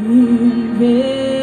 me,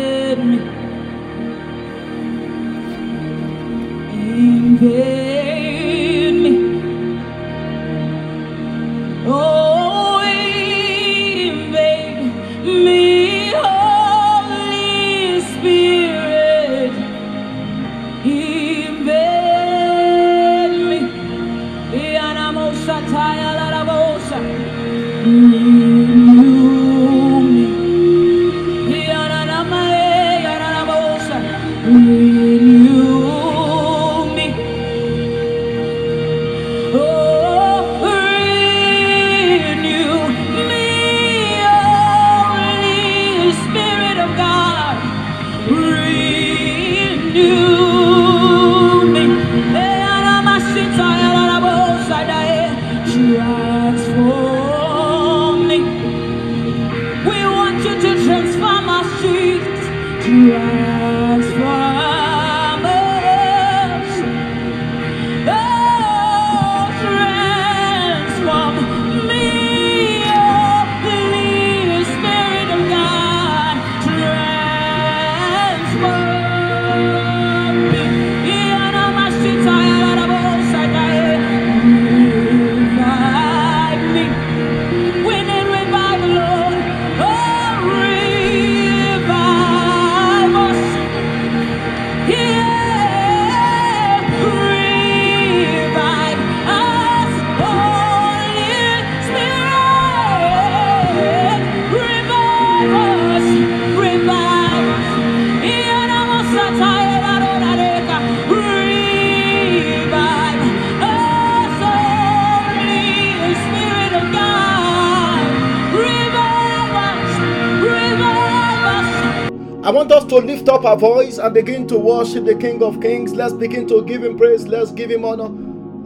our voice and begin to worship the King of Kings. Let's begin to give him praise. Let's give him honor.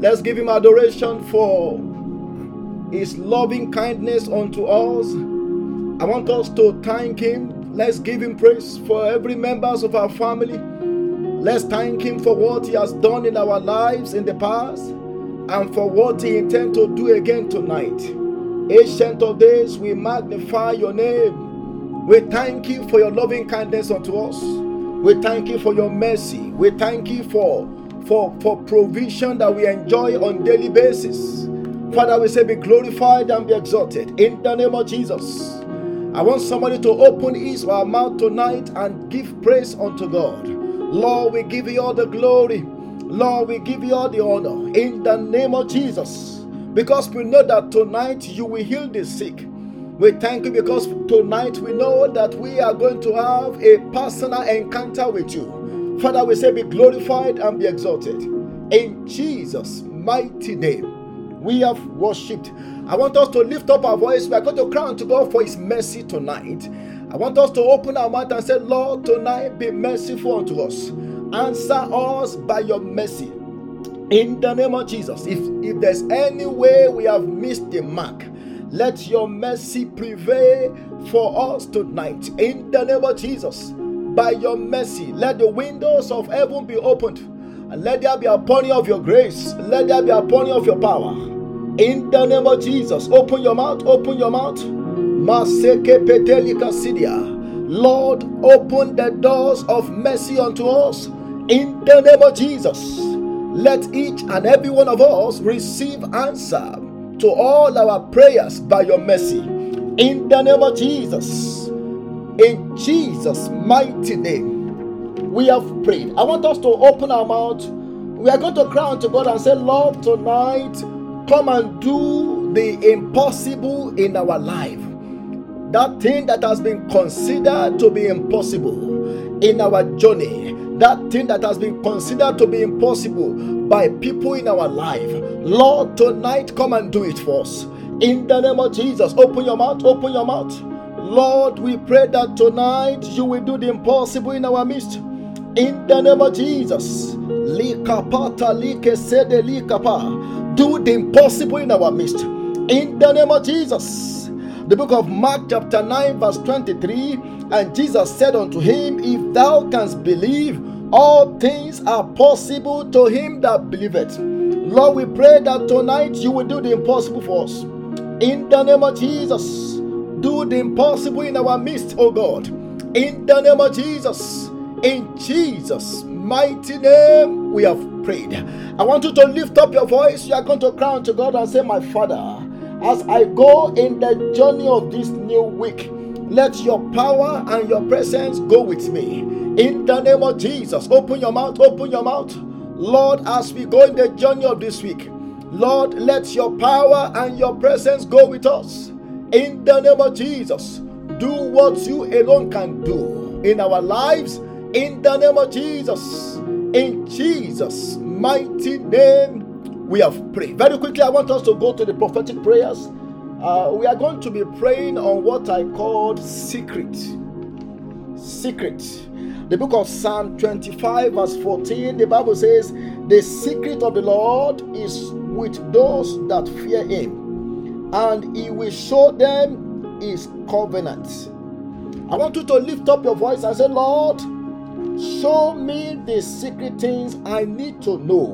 Let's give him adoration for his loving kindness unto us. I want us to thank him. Let's give him praise for every members of our family. Let's thank him for what he has done in our lives in the past and for what he intends to do again tonight. Ancient of days, we magnify your name. We thank you for your loving kindness unto us. We thank you for your mercy. We thank you for for for provision that we enjoy on daily basis. Father, we say be glorified and be exalted in the name of Jesus. I want somebody to open his or her mouth tonight and give praise unto God. Lord, we give you all the glory. Lord, we give you all the honor in the name of Jesus. Because we know that tonight you will heal the sick. We thank you because tonight we know that we are going to have a personal encounter with you. Father, we say be glorified and be exalted. In Jesus' mighty name, we have worshipped. I want us to lift up our voice. We are going to cry unto God for His mercy tonight. I want us to open our mouth and say, Lord, tonight be merciful unto us. Answer us by your mercy. In the name of Jesus, if, if there's any way we have missed the mark, let your mercy prevail for us tonight. In the name of Jesus, by your mercy, let the windows of heaven be opened. And let there be a pouring of your grace. Let there be a pouring of your power. In the name of Jesus, open your mouth, open your mouth. Lord, open the doors of mercy unto us. In the name of Jesus, let each and every one of us receive answer to all our prayers by your mercy. In the name of Jesus, in Jesus' mighty name, we have prayed. I want us to open our mouth. We are going to cry unto God and say, Lord, tonight, come and do the impossible in our life. That thing that has been considered to be impossible in our journey, that thing that has been considered to be impossible by people in our life. Lord, tonight come and do it for us. In the name of Jesus, open your mouth, open your mouth. Lord, we pray that tonight you will do the impossible in our midst. In the name of Jesus. Likapata like sede likapa. Do the impossible in our midst. In the name of Jesus. The book of Mark, chapter 9, verse 23. And Jesus said unto him, If thou canst believe, all things are possible to him that believeth. Lord, we pray that tonight you will do the impossible for us. In the name of Jesus, Do the impossible in our midst, oh God. In the name of Jesus. In Jesus' mighty name, we have prayed. I want you to lift up your voice. You are going to cry to God and say, My Father, as I go in the journey of this new week, let your power and your presence go with me. In the name of Jesus, open your mouth, open your mouth. Lord, as we go in the journey of this week, Lord, let your power and your presence go with us. In the name of Jesus, do what you alone can do in our lives. In the name of Jesus, in Jesus' mighty name, we have prayed. Very quickly, I want us to go to the prophetic prayers. Uh, we are going to be praying on what I call secret. Secret. The book of Psalm 25, verse 14, the Bible says, The secret of the Lord is with those that fear him, and he will show them his covenant. I want you to lift up your voice and say, Lord, show me the secret things I need to know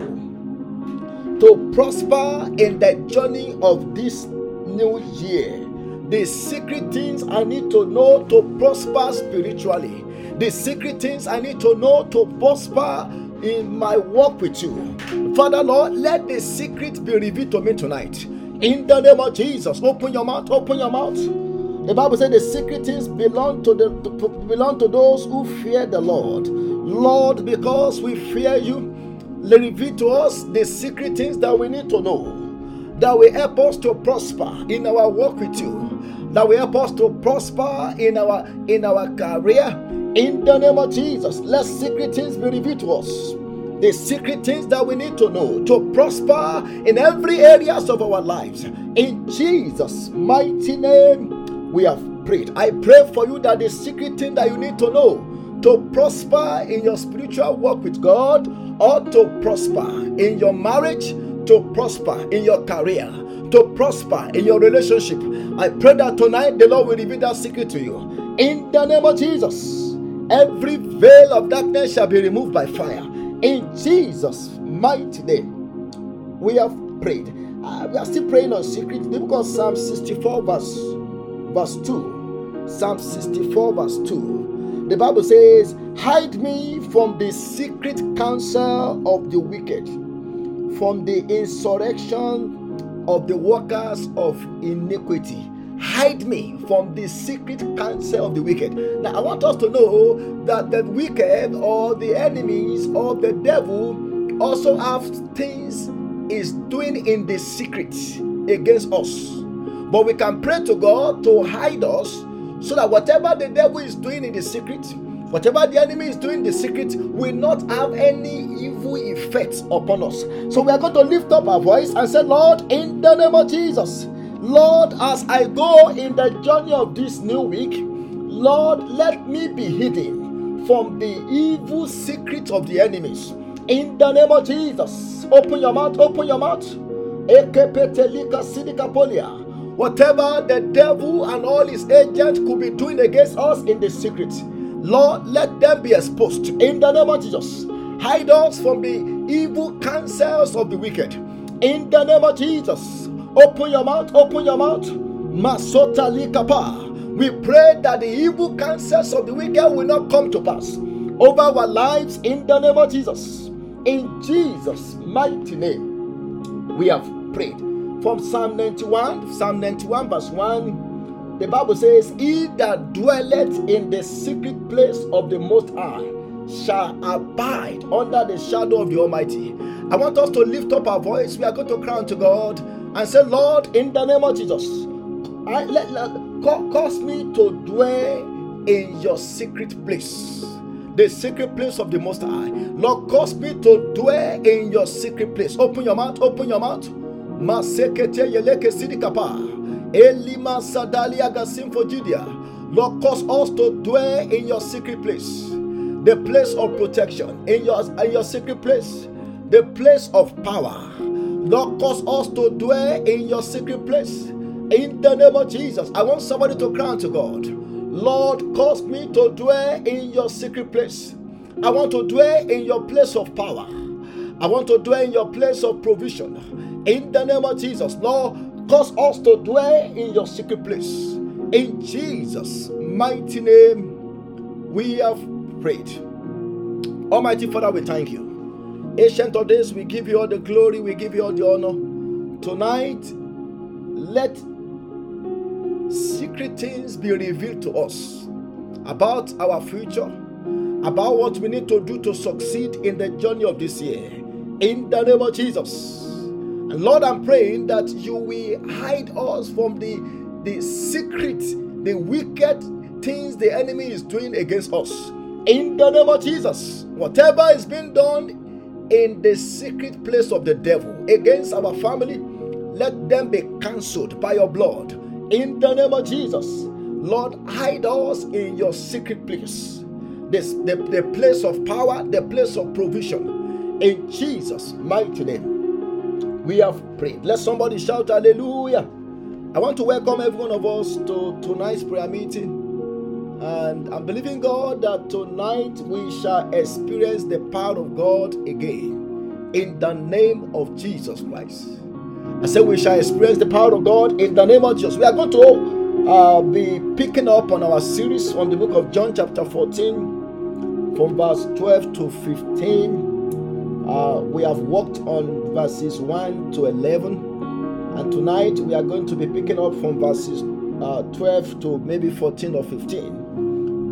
to prosper in the journey of this new year. The secret things I need to know to prosper spiritually. The secret things I need to know to prosper in my walk with you. Father Lord, let the secret be revealed to me tonight. In the name of Jesus, open your mouth, open your mouth. The Bible says the secret things belong to the to, belong to those who fear the Lord. Lord, because we fear you, reveal to us the secret things that we need to know that will help us to prosper in our work with you, that will help us to prosper in our in our career. In the name of Jesus, let secret things be revealed to us. The secret things that we need to know to prosper in every areas of our lives. In Jesus' mighty name, we have prayed. I pray for you that the secret thing that you need to know to prosper in your spiritual work with God or to prosper in your marriage to prosper in your career, to prosper in your relationship. I pray that tonight the Lord will reveal that secret to you. In the name of Jesus, every veil of darkness shall be removed by fire. In Jesus' mighty name, we have prayed. Uh, we are still praying on secret. The book of Psalm 64, verse, verse 2. Psalm 64, verse 2. The Bible says, Hide me from the secret counsel of the wicked from the insurrection of the workers of iniquity. Hide me from the secret counsel of the wicked. Now, I want us to know that the wicked or the enemies or the devil also have things is doing in the secret against us. But we can pray to God to hide us so that whatever the devil is doing in the secret, Whatever the enemy is doing, in the secret will not have any evil effects upon us. So we are going to lift up our voice and say, Lord, in the name of Jesus, Lord, as I go in the journey of this new week, Lord, let me be hidden from the evil secret of the enemies. In the name of Jesus, open your mouth, open your mouth. Whatever the devil and all his agents could be doing against us in the secret. Lord, let them be exposed in the name of Jesus. Hide us from the evil counsels of the wicked in the name of Jesus. Open your mouth, open your mouth. Masota likapa. We pray that the evil counsels of the wicked will not come to pass over our lives in the name of Jesus. In Jesus' mighty name, we have prayed. From Psalm 91, Psalm 91, verse 1 the Bible says, He that dwelleth in the secret place of the Most High shall abide under the shadow of the Almighty. I want us to lift up our voice. We are going to cry to God and say, Lord, in the name of Jesus, I, let, let, cause me to dwell in your secret place. The secret place of the Most High. Lord, cause me to dwell in your secret place. Open your mouth, open your mouth. Masekete yeleke sidikapa. Elima Sadalia Gasim. Lord, cause us to dwell in your secret place, the place of protection, in your, in your secret place, the place of power. Lord, cause us to dwell in your secret place. In the name of Jesus, I want somebody to cry to God. Lord, cause me to dwell in your secret place. I want to dwell in your place of power. I want to dwell in your place of provision. In the name of Jesus, Lord, Cause us to dwell in your secret place. In Jesus' mighty name, we have prayed. Almighty Father, we thank you. Ancient of days, we give you all the glory, we give you all the honor. Tonight, let secret things be revealed to us about our future, about what we need to do to succeed in the journey of this year. In the name of Jesus. And Lord, I'm praying that you will hide us from the, the secret, the wicked things the enemy is doing against us. In the name of Jesus. Whatever is being done in the secret place of the devil against our family, let them be cancelled by your blood. In the name of Jesus. Lord, hide us in your secret place. This the, the place of power, the place of provision. In Jesus' mighty name we have prayed. Let somebody shout hallelujah. I want to welcome every one of us to tonight's prayer meeting. And I'm believing God that tonight we shall experience the power of God again in the name of Jesus Christ. I said we shall experience the power of God in the name of Jesus. We are going to uh, be picking up on our series on the book of John, chapter 14, from verse 12 to 15. Uh, we have worked on verses 1 to 11, and tonight we are going to be picking up from verses uh, 12 to maybe 14 or 15.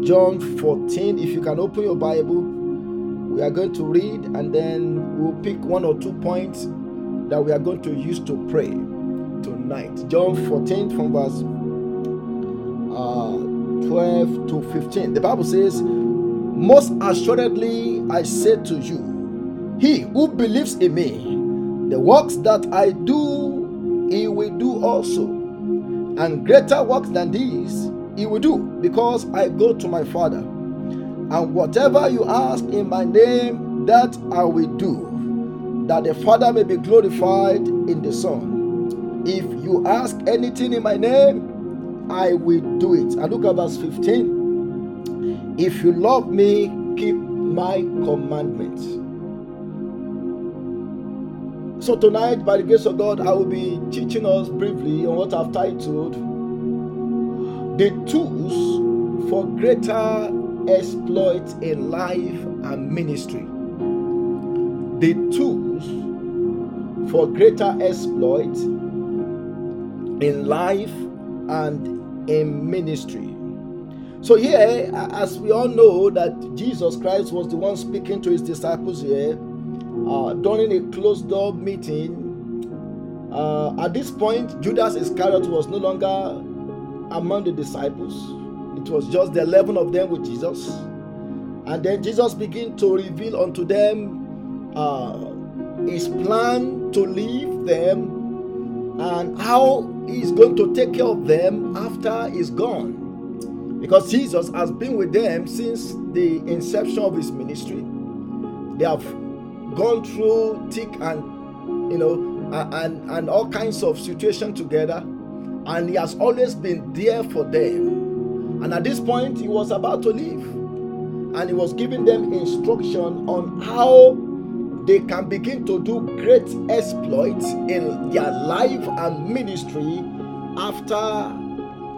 John 14, if you can open your Bible, we are going to read and then we'll pick one or two points that we are going to use to pray tonight. John 14 from verse uh, 12 to 15. The Bible says, Most assuredly I say to you, he who believes in me, the works that I do, he will do also. And greater works than these he will do, because I go to my Father. And whatever you ask in my name, that I will do, that the Father may be glorified in the Son. If you ask anything in my name, I will do it. And look at verse 15. If you love me, keep my commandments. So, tonight, by the grace of God, I will be teaching us briefly on what I've titled The Tools for Greater Exploits in Life and Ministry. The Tools for Greater Exploit in Life and in Ministry. So, here, as we all know, that Jesus Christ was the one speaking to his disciples here uh, during a closed door meeting. Uh, at this point, Judas Iscariot was no longer among the disciples, it was just the 11 of them with Jesus. And then Jesus began to reveal unto them uh, his plan to leave them and how he's going to take care of them after he's gone. Because Jesus has been with them since the inception of his ministry. They have gone through thick and you know and and all kinds of situation together and he has always been there for them. And at this point he was about to leave. And he was giving them instruction on how they can begin to do great exploits in their life and ministry after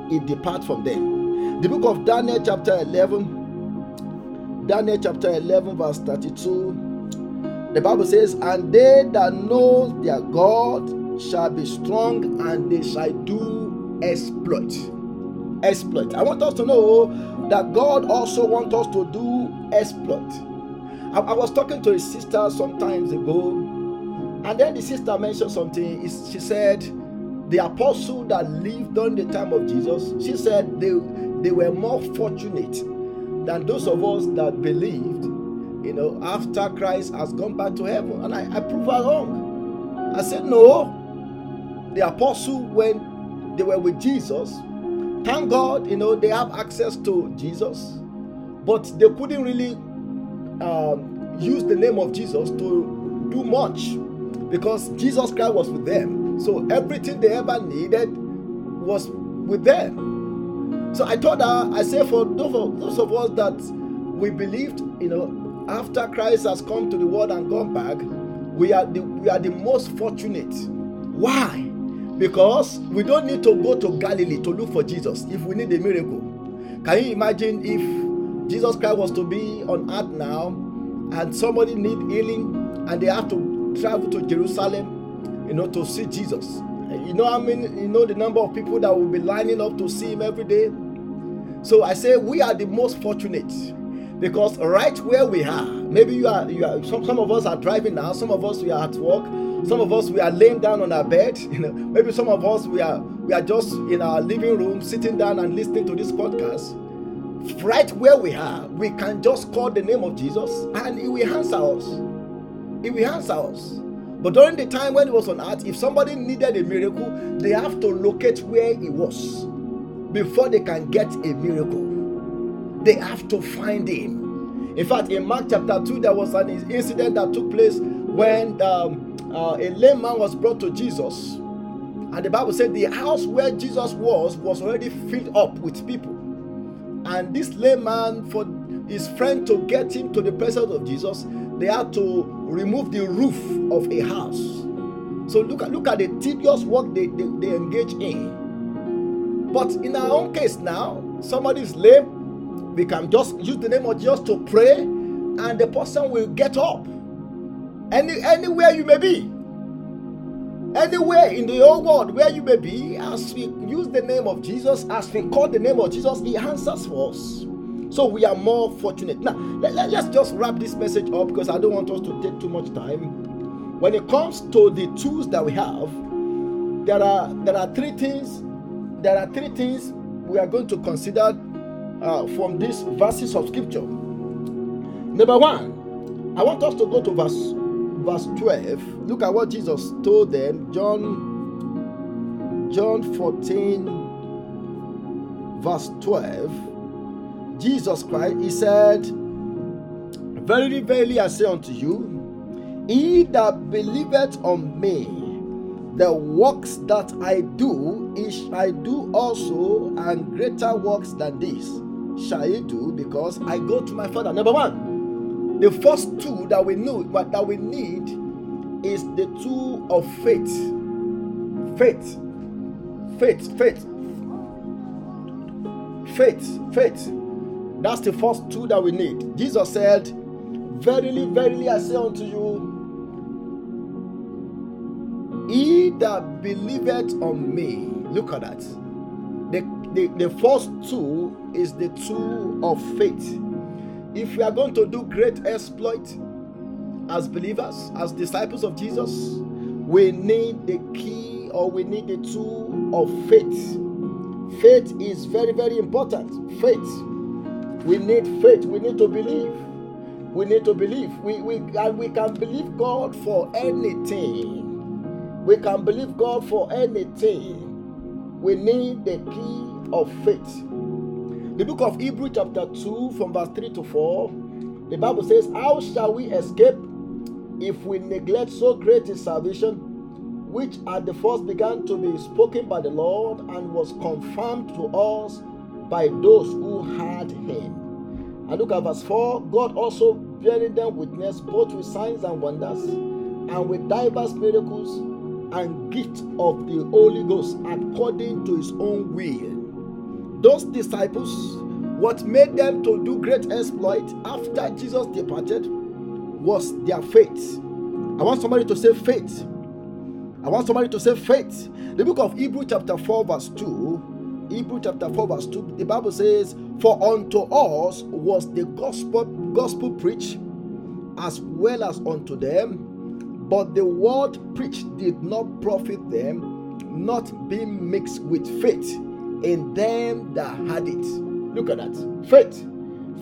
he depart from them. The book of daniel chapter 11 daniel chapter 11 verse 32 the Bible says, And they that know their God shall be strong and they shall do exploit. Exploit. I want us to know that God also wants us to do exploit. I, I was talking to a sister some times ago, and then the sister mentioned something. She said, the apostle that lived during the time of Jesus, she said they, they were more fortunate than those of us that believed you know, after Christ has gone back to heaven. And I, I prove her wrong. I said, no. The apostle, when they were with Jesus, thank God, you know, they have access to Jesus, but they couldn't really um, use the name of Jesus to do much because Jesus Christ was with them. So everything they ever needed was with them. So I told her, I say for those of, those of us that we believed, you know, after Christ has come to the world and gone back, we are the, we are the most fortunate. Why? Because we don't need to go to Galilee to look for Jesus if we need a miracle. Can you imagine if Jesus Christ was to be on earth now and somebody need healing and they have to travel to Jerusalem, you know, to see Jesus? You know I mean you know the number of people that will be lining up to see him every day? So I say we are the most fortunate because right where we are, maybe you are you are some, some of us are driving now, some of us we are at work, some of us we are laying down on our bed, you know, maybe some of us we are we are just in our living room sitting down and listening to this podcast. Right where we are, we can just call the name of Jesus and he will answer us. He will answer us. But during the time when he was on earth, if somebody needed a miracle, they have to locate where he was before they can get a miracle. They have to find him. In fact, in Mark chapter 2, there was an incident that took place when um, uh, a lame man was brought to Jesus. And the Bible said the house where Jesus was was already filled up with people. And this lame man, for his friend to get him to the presence of Jesus, they had to remove the roof of a house. So look at look at the tedious work they, they, they engage in. But in our own case now, somebody is lame, we can just use the name of Jesus to pray, and the person will get up. Any anywhere you may be. Anywhere in the whole world where you may be, as we use the name of Jesus, as we call the name of Jesus, He answers for us. So we are more fortunate. Now, let, let, let's just wrap this message up because I don't want us to take too much time. When it comes to the tools that we have, there are there are three things. There are three things we are going to consider uh, from these verses of scripture. Number one, I want us to go to verse verse 12. Look at what Jesus told them. John John 14 verse 12 Jesus Christ, he said, Verily, verily, I say unto you, he that believeth on me, the works that I do, is shall do also, and greater works than this shall he do, because I go to my Father. Number one, the first two that we know that we need is the tool of faith. Faith, faith, faith, faith, faith. That's the first tool that we need. Jesus said, Verily, verily, I say unto you, he that believeth on me. Look at that. The, the, first tool is the tool of faith. If we are going to do great exploit as believers, as disciples of Jesus, we need the key or we need the tool of faith. Faith is very, very important. Faith we need faith. We need to believe. We need to believe. We, we, and we can believe God for anything. We can believe God for anything. We need the key of faith. The book of Hebrew, chapter 2, from verse 3 to 4, the Bible says, How shall we escape if we neglect so great a salvation, which at the first began to be spoken by the Lord and was confirmed to us by those who had him. And look at verse 4 God also bearing them witness both with signs and wonders, and with diverse miracles and gift of the Holy Ghost according to his own will. Those disciples, what made them to do great exploit after Jesus departed was their faith. I want somebody to say faith. I want somebody to say faith. The book of Hebrew, chapter 4, verse 2 Hebrew chapter 4, verse 2, the Bible says, For unto us was the gospel gospel preached as well as unto them, but the word preached did not profit them, not being mixed with faith in them that had it. Look at that. Faith.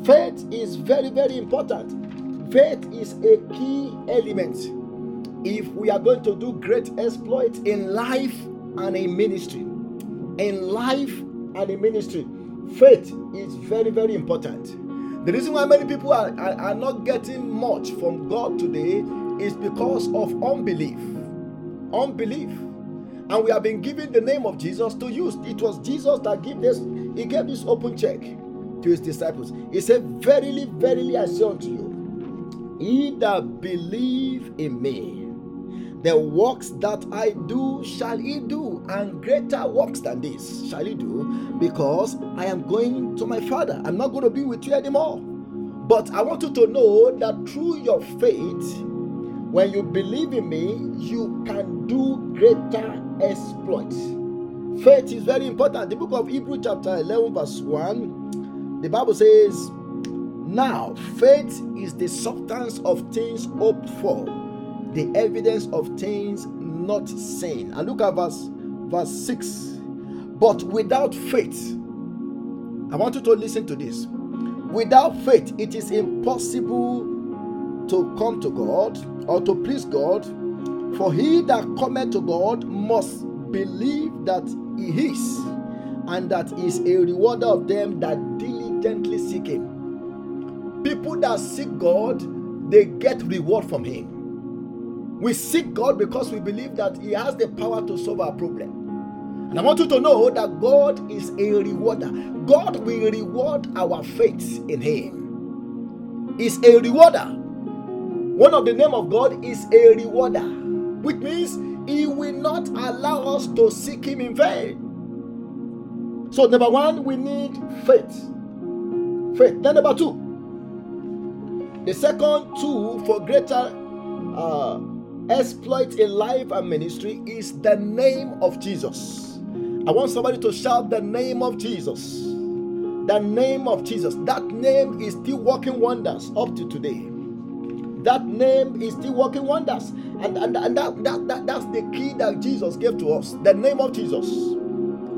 Faith is very, very important. Faith is a key element if we are going to do great exploits in life and in ministry in life and in ministry, faith is very, very important. The reason why many people are, are, are not getting much from God today is because of unbelief. Unbelief. And we have been given the name of Jesus to use. It was Jesus that gave this, he gave this open check to his disciples. He said, Verily, verily, I say unto you, he that believe in me. The works that I do shall he do, and greater works than this shall he do, because I am going to my Father. I'm not going to be with you anymore. But I want you to know that through your faith, when you believe in me, you can do greater exploits. Faith is very important. The book of Hebrew, chapter 11, verse 1, the Bible says, Now faith is the substance of things hoped for the evidence of things not seen. And look at verse verse 6. But without faith, I want you to listen to this. Without faith, it is impossible to come to God or to please God. For he that cometh to God must believe that he is, and that is a rewarder of them that diligently seek him. People that seek God, they get reward from him. We seek God because we believe that He has the power to solve our problem. And I want you to know that God is a rewarder. God will reward our faith in Him. Is a rewarder. One of the name of God is a rewarder, which means He will not allow us to seek Him in vain. So, number one, we need faith. Faith. Then, number two, the second tool for greater uh, exploit in life and ministry is the name of Jesus. I want somebody to shout the name of Jesus. The name of Jesus. That name is still working wonders up to today. That name is still working wonders. And, and, and that, that, that, that's the key that Jesus gave to us. The name of Jesus.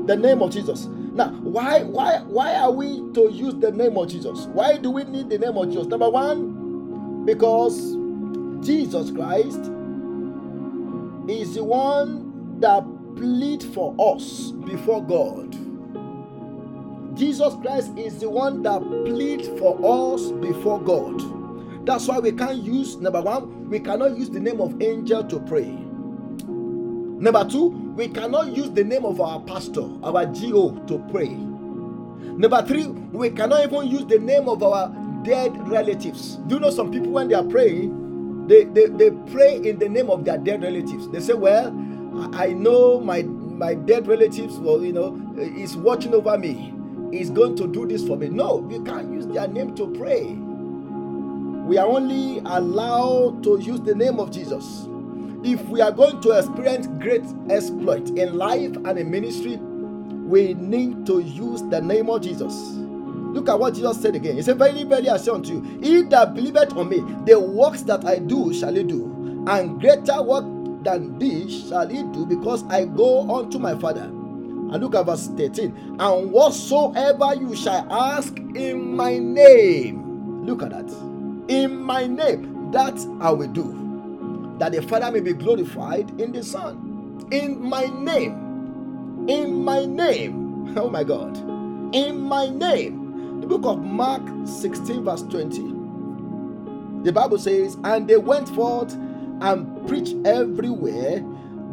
The name of Jesus. Now, why why why are we to use the name of Jesus? Why do we need the name of Jesus? Number one, because Jesus Christ is the one that plead for us before God. Jesus Christ is the one that plead for us before God. That's why we can't use number one, we cannot use the name of angel to pray. Number two, we cannot use the name of our pastor, our GO, to pray. Number three, we cannot even use the name of our dead relatives. Do you know some people when they are praying, they, they, they pray in the name of their dead relatives. They say, Well, I know my my dead relatives, well, you know, is watching over me. Is going to do this for me. No, you can't use their name to pray. We are only allowed to use the name of Jesus. If we are going to experience great exploit in life and in ministry, we need to use the name of Jesus. Look at what Jesus said again. He said, Very, very I say unto you, he that believeth on me, the works that I do shall he do, and greater work than this shall he do, because I go unto my Father. And look at verse 13. And whatsoever you shall ask in my name, look at that. In my name, that I will do, that the Father may be glorified in the Son. In my name, in my name, oh my God, in my name, The book of Mark 16, verse 20. The Bible says, And they went forth and preached everywhere,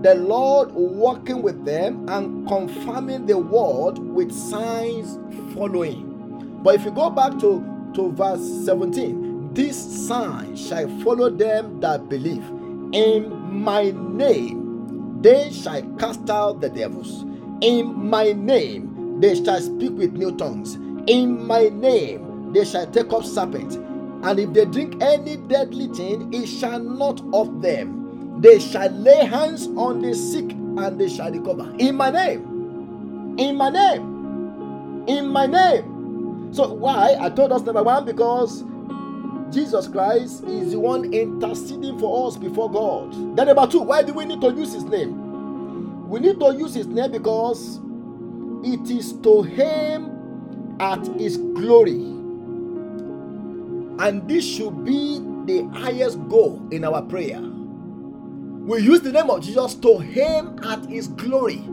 the Lord walking with them and confirming the word with signs following. But if you go back to, to verse 17, this sign shall follow them that believe. In my name they shall cast out the devils. In my name they shall speak with new tongues. In my name they shall take up serpents, and if they drink any deadly thing, it shall not of them. They shall lay hands on the sick, and they shall recover. In my name. In my name. In my name. So, why? I told us number one, because Jesus Christ is the one interceding for us before God. Then, number two, why do we need to use his name? We need to use his name because it is to him at his glory. And this should be the highest goal in our prayer. We use the name of Jesus to him at his glory.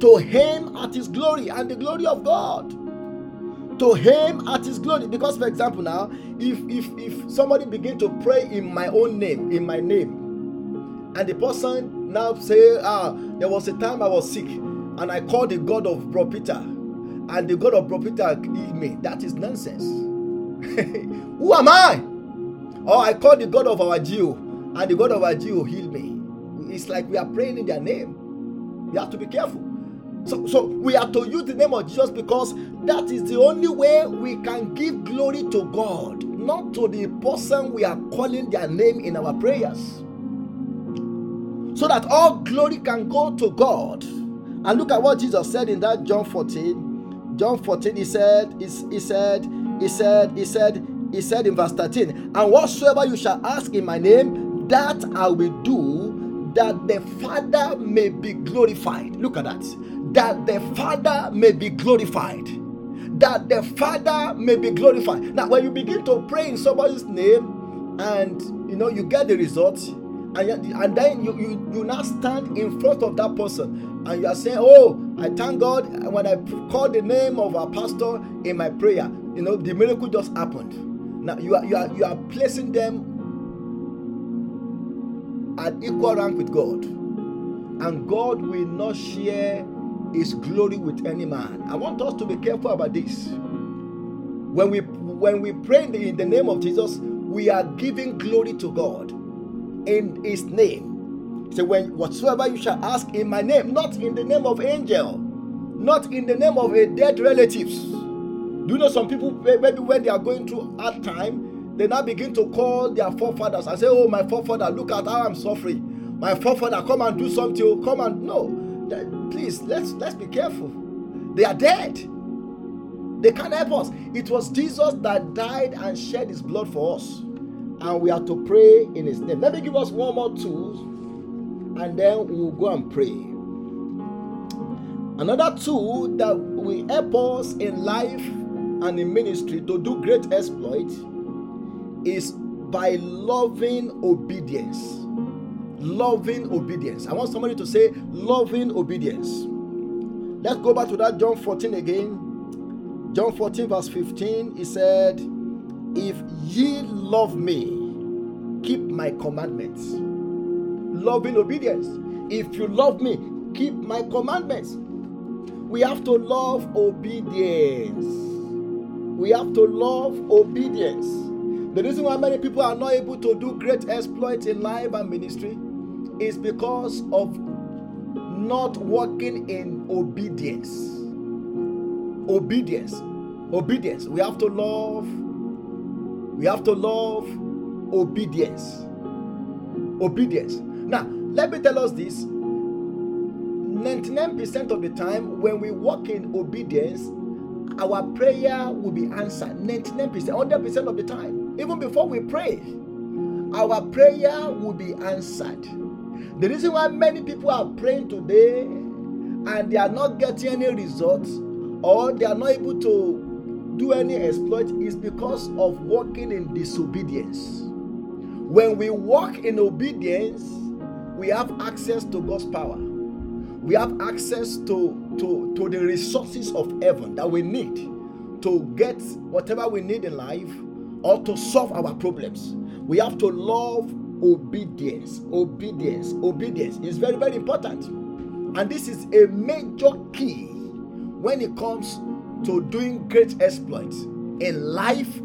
To him at his glory and the glory of God. To him at his glory. Because, for example, now, if if if somebody begin to pray in my own name, in my name, and the person now say, Ah, there was a time I was sick, and I called the God of Bro Peter and the God of prophet healed me. That is nonsense. Who am I? Or I call the God of our Jew, and the God of our Jew healed me. it's like we are praying in their name. We have to be careful. So, so we are to use the name of Jesus because that is the only way we can give glory to God, not to the person we are calling their name in our prayers. So that all glory can go to God. And look at what Jesus said in that John 14. John 14, he said, he, he said, he said, he said, he said in verse 13, and whatsoever you shall ask in my name, that I will do, that the Father may be glorified. Look at that. That the Father may be glorified. That the Father may be glorified. Now, when you begin to pray in somebody's name and you know you get the result, and, and then you, you you now stand in front of that person and you are saying, Oh, I thank God when I call the name of our pastor in my prayer, you know, the miracle just happened. Now you are you are you are placing them at equal rank with God. And God will not share his glory with any man. I want us to be careful about this. When we when we pray in the, in the name of Jesus, we are giving glory to God in his name. So when whatsoever you shall ask in my name, not in the name of angel, not in the name of a dead relatives do you know some people, maybe when they are going through hard time, they now begin to call their forefathers and say, Oh, my forefather, look at how I'm suffering. My forefather, come and do something. Oh, come and no. Please, let's let's be careful. They are dead. They can't help us. It was Jesus that died and shed his blood for us. And we are to pray in his name. Let me give us one more tool, and then we'll go and pray. Another tool that will help us in life and in ministry to do great exploit is by loving obedience. Loving obedience. I want somebody to say loving obedience. Let's go back to that John 14 again. John 14, verse 15, he said, If ye love me, keep my commandments. Loving obedience. If you love me, keep my commandments. We have to love obedience we have to love obedience. The reason why many people are not able to do great exploits in life and ministry is because of not walking in obedience. Obedience. Obedience. We have to love. We have to love obedience. Obedience. Now, let me tell us this 99% of the time, when we walk in obedience, our prayer will be answered 99%, 100% of the time. Even before we pray, our prayer will be answered. The reason why many people are praying today and they are not getting any results or they are not able to do any exploit is because of walking in disobedience. When we walk in obedience, we have access to God's power we have access to, to, to the resources of heaven that we need to get whatever we need in life or to solve our problems. We have to love obedience. Obedience. Obedience is very, very important. And this is a major key when it comes to doing great exploits in life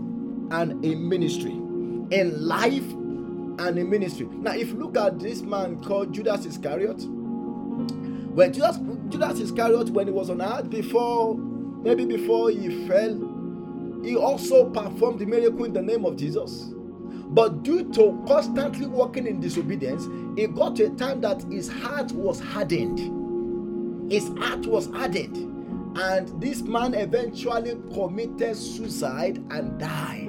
and in ministry. In life and in ministry. Now, if you look at this man called Judas Iscariot, when Judas, Judas Iscariot, when he was on earth before, maybe before he fell, he also performed the miracle in the name of Jesus. But due to constantly walking in disobedience, it got to a time that his heart was hardened. His heart was hardened. And this man eventually committed suicide and died.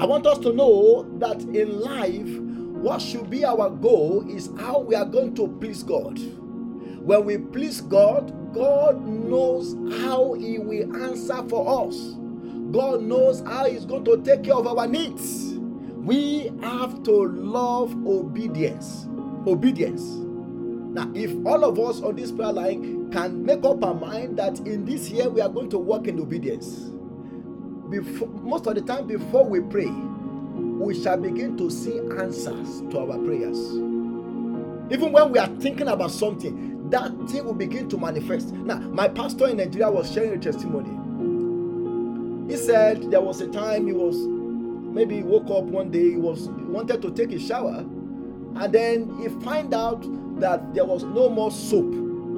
I want us to know that in life, what should be our goal is how we are going to please God. When we please God, God knows how He will answer for us. God knows how He's going to take care of our needs. We have to love obedience. Obedience. Now, if all of us on this prayer line can make up our mind that in this year we are going to walk in obedience, before, most of the time before we pray, we shall begin to see answers to our prayers. Even when we are thinking about something, that thing will begin to manifest. Now, my pastor in Nigeria was sharing a testimony. He said there was a time he was maybe he woke up one day, he was he wanted to take a shower, and then he find out that there was no more soap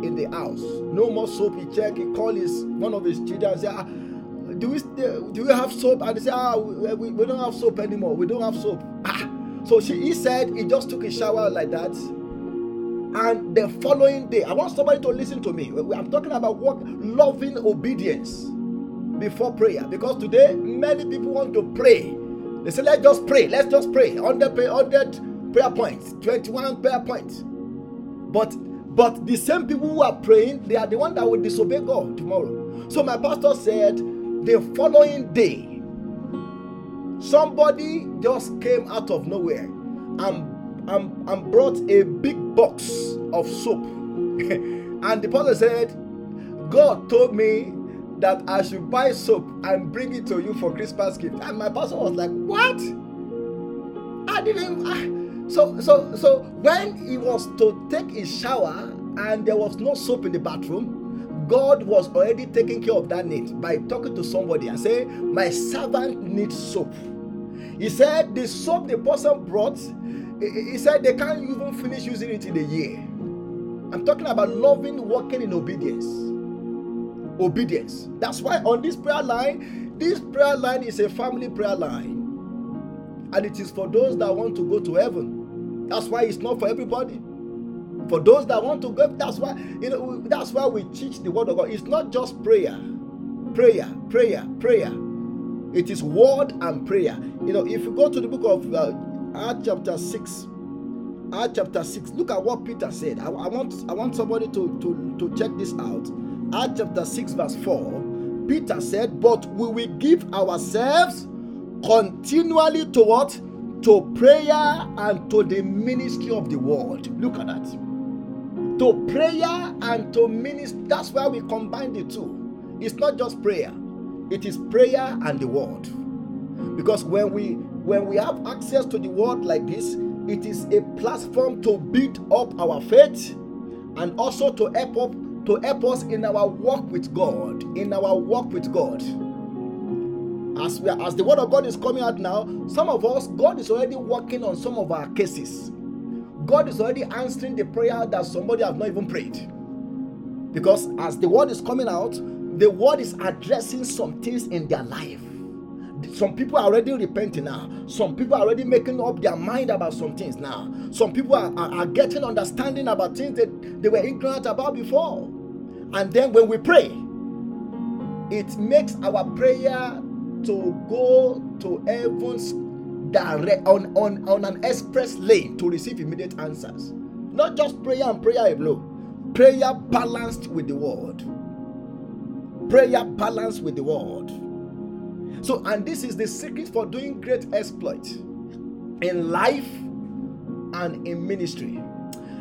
in the house. No more soap. He check. He call his one of his children and say, ah, "Do we do we have soap?" And they say, "Ah, we, we, we don't have soap anymore. We don't have soap." Ah. So she, he said he just took a shower like that, and the following day, I want somebody to listen to me. I'm talking about what loving obedience before prayer because today many people want to pray. They say, "Let's just pray. Let's just pray." 100, 100 prayer points, 21 prayer points, but but the same people who are praying, they are the one that will disobey God tomorrow. So my pastor said the following day, somebody just came out of nowhere and, and, and brought a big box of soap. and the pastor said, God told me that I should buy soap and bring it to you for Christmas gift. And my pastor was like, What? I didn't. I, so, so, so when he was to take his shower and there was no soap in the bathroom, God was already taking care of that need by talking to somebody and say, "My servant needs soap." He said the soap the person brought, he said they can't even finish using it in a year. I'm talking about loving, walking in obedience. Obedience. That's why on this prayer line, this prayer line is a family prayer line. And it is for those that want to go to heaven. That's why it's not for everybody. For those that want to go, that's why you know that's why we teach the word of God. It's not just prayer, prayer, prayer, prayer. It is word and prayer. You know, if you go to the book of uh, Acts chapter six, Acts chapter six, look at what Peter said. I, I want I want somebody to to to check this out. Acts chapter six, verse four. Peter said, "But we will give ourselves continually to what." to prayer and to the ministry of the word. Look at that. To prayer and to ministry. That's why we combine the two. It's not just prayer, it is prayer and the word. Because when we when we have access to the word like this, it is a platform to build up our faith and also to help up to help us in our walk with God, in our walk with God as we are, as the word of God is coming out now, some of us, God is already working on some of our cases. God is already answering the prayer that somebody have not even prayed. Because as the word is coming out, the word is addressing some things in their life. Some people are already repenting now. Some people are already making up their mind about some things now. Some people are, are, are getting understanding about things that they were ignorant about before. And then when we pray, it makes our prayer to go to heaven's direct on, on, on an express lane to receive immediate answers. Not just prayer and prayer alone. Prayer balanced with the word. Prayer balanced with the word. So, and this is the secret for doing great exploits in life and in ministry.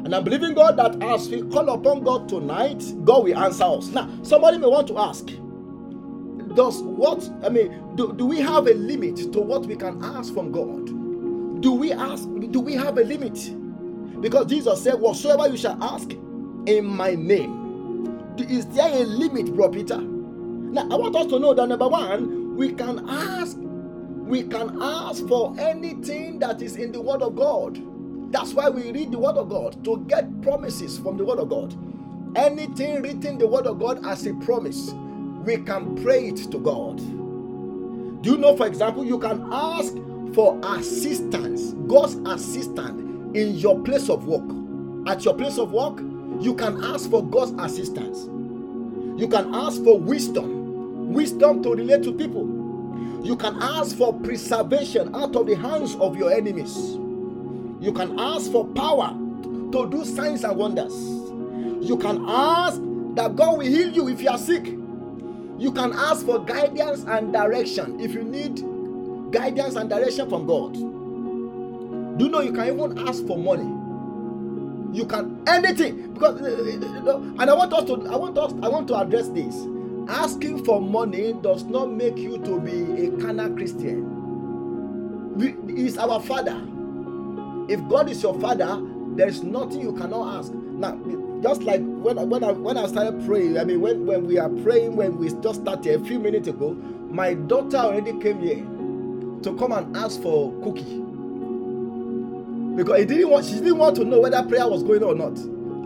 And I'm believing God that as we call upon God tonight, God will answer us. Now, somebody may want to ask, does what I mean, do, do we have a limit to what we can ask from God? Do we ask, do we have a limit? Because Jesus said, Whatsoever you shall ask in my name. Is there a limit, bro Peter? Now I want us to know that number one, we can ask, we can ask for anything that is in the word of God. That's why we read the word of God to get promises from the word of God. Anything written the word of God as a promise we can pray it to God. Do you know, for example, you can ask for assistance, God's assistance in your place of work. At your place of work, you can ask for God's assistance. You can ask for wisdom, wisdom to relate to people. You can ask for preservation out of the hands of your enemies. You can ask for power to do signs and wonders. You can ask that God will heal you if you are sick. You can ask for guidance and direction if you need guidance and direction from God. Do you know you can even ask for money? You can anything because uh, uh, uh, and I want us to I want us I want to address this. Asking for money does not make you to be a carnal Christian. He is our father. If God is your father, there is nothing you cannot ask. Now, just like when when I when I started praying, I mean when, when we are praying, when we just started a few minutes ago, my daughter already came here to come and ask for cookie. because he didn't want she didn't want to know whether prayer was going or not.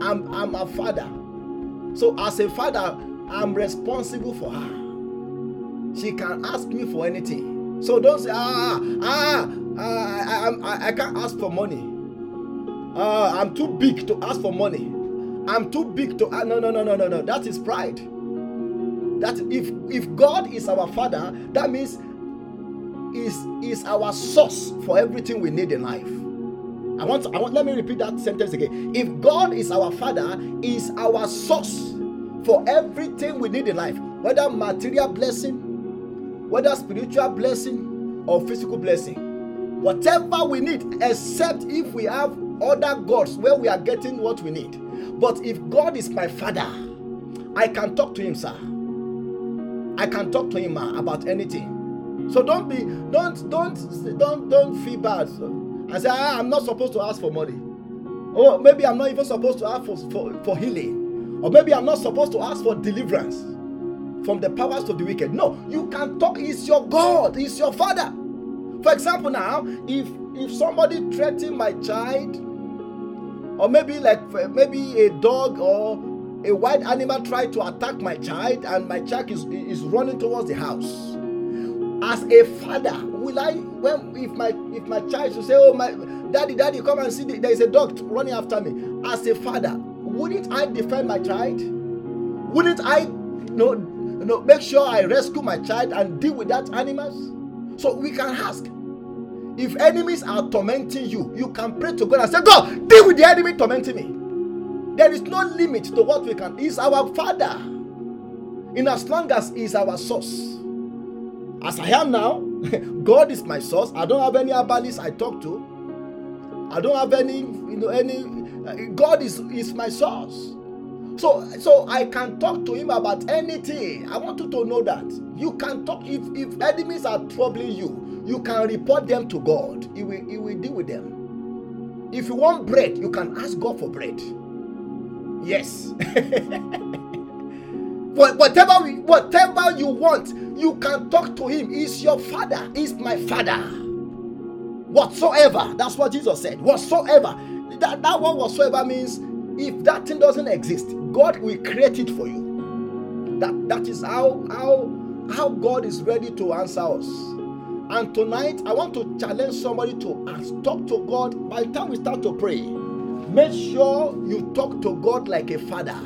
I'm I'm a father. So as a father, I'm responsible for her. She can ask me for anything. So don't say, ah, ah, ah I, I, I can't ask for money. Uh, I'm too big to ask for money. I'm too big to uh, no no no no no no. That is pride. That if if God is our father, that means is is our source for everything we need in life. I want, I want let me repeat that sentence again. If God is our father, is our source for everything we need in life, whether material blessing, whether spiritual blessing or physical blessing. Whatever we need, except if we have other gods where we are getting what we need. But if God is my father, I can talk to him, sir. I can talk to him ma, about anything. So don't be, don't, don't, don't, don't feel bad I say, ah, I'm not supposed to ask for money. Or maybe I'm not even supposed to ask for, for, for healing. Or maybe I'm not supposed to ask for deliverance from the powers of the wicked. No, you can talk. He's your God. He's your Father. For example, now, if if somebody threaten my child, or maybe like maybe a dog or a wild animal try to attack my child, and my child is is running towards the house. As a father, will I when if my if my child should say, "Oh my daddy, daddy, come and see the, there is a dog running after me," as a father, wouldn't I defend my child? Wouldn't I, you know, you know, make sure I rescue my child and deal with that animals? So we can ask. If enemies are tormenting you, you can pray to God and say, God, deal with the enemy tormenting me. There is no limit to what we can. He's our Father. In as long as He's our source. As I am now, God is my source. I don't have any abalis I talk to. I don't have any, you know, any. Uh, God is is my source. So so I can talk to Him about anything. I want you to know that you can talk. If if enemies are troubling you, you can report them to God. He will He will deal with them. If you want bread, you can ask God for bread. Yes. whatever whatever you want you can talk to him he's your father he's my father whatsoever that's what jesus said whatsoever that, that one whatsoever means if that thing doesn't exist god will create it for you. That that is how how how god is ready to answer us. And tonight i want to challenge somebody to ask talk to god. By the time we start to pray make sure you talk to god like a father.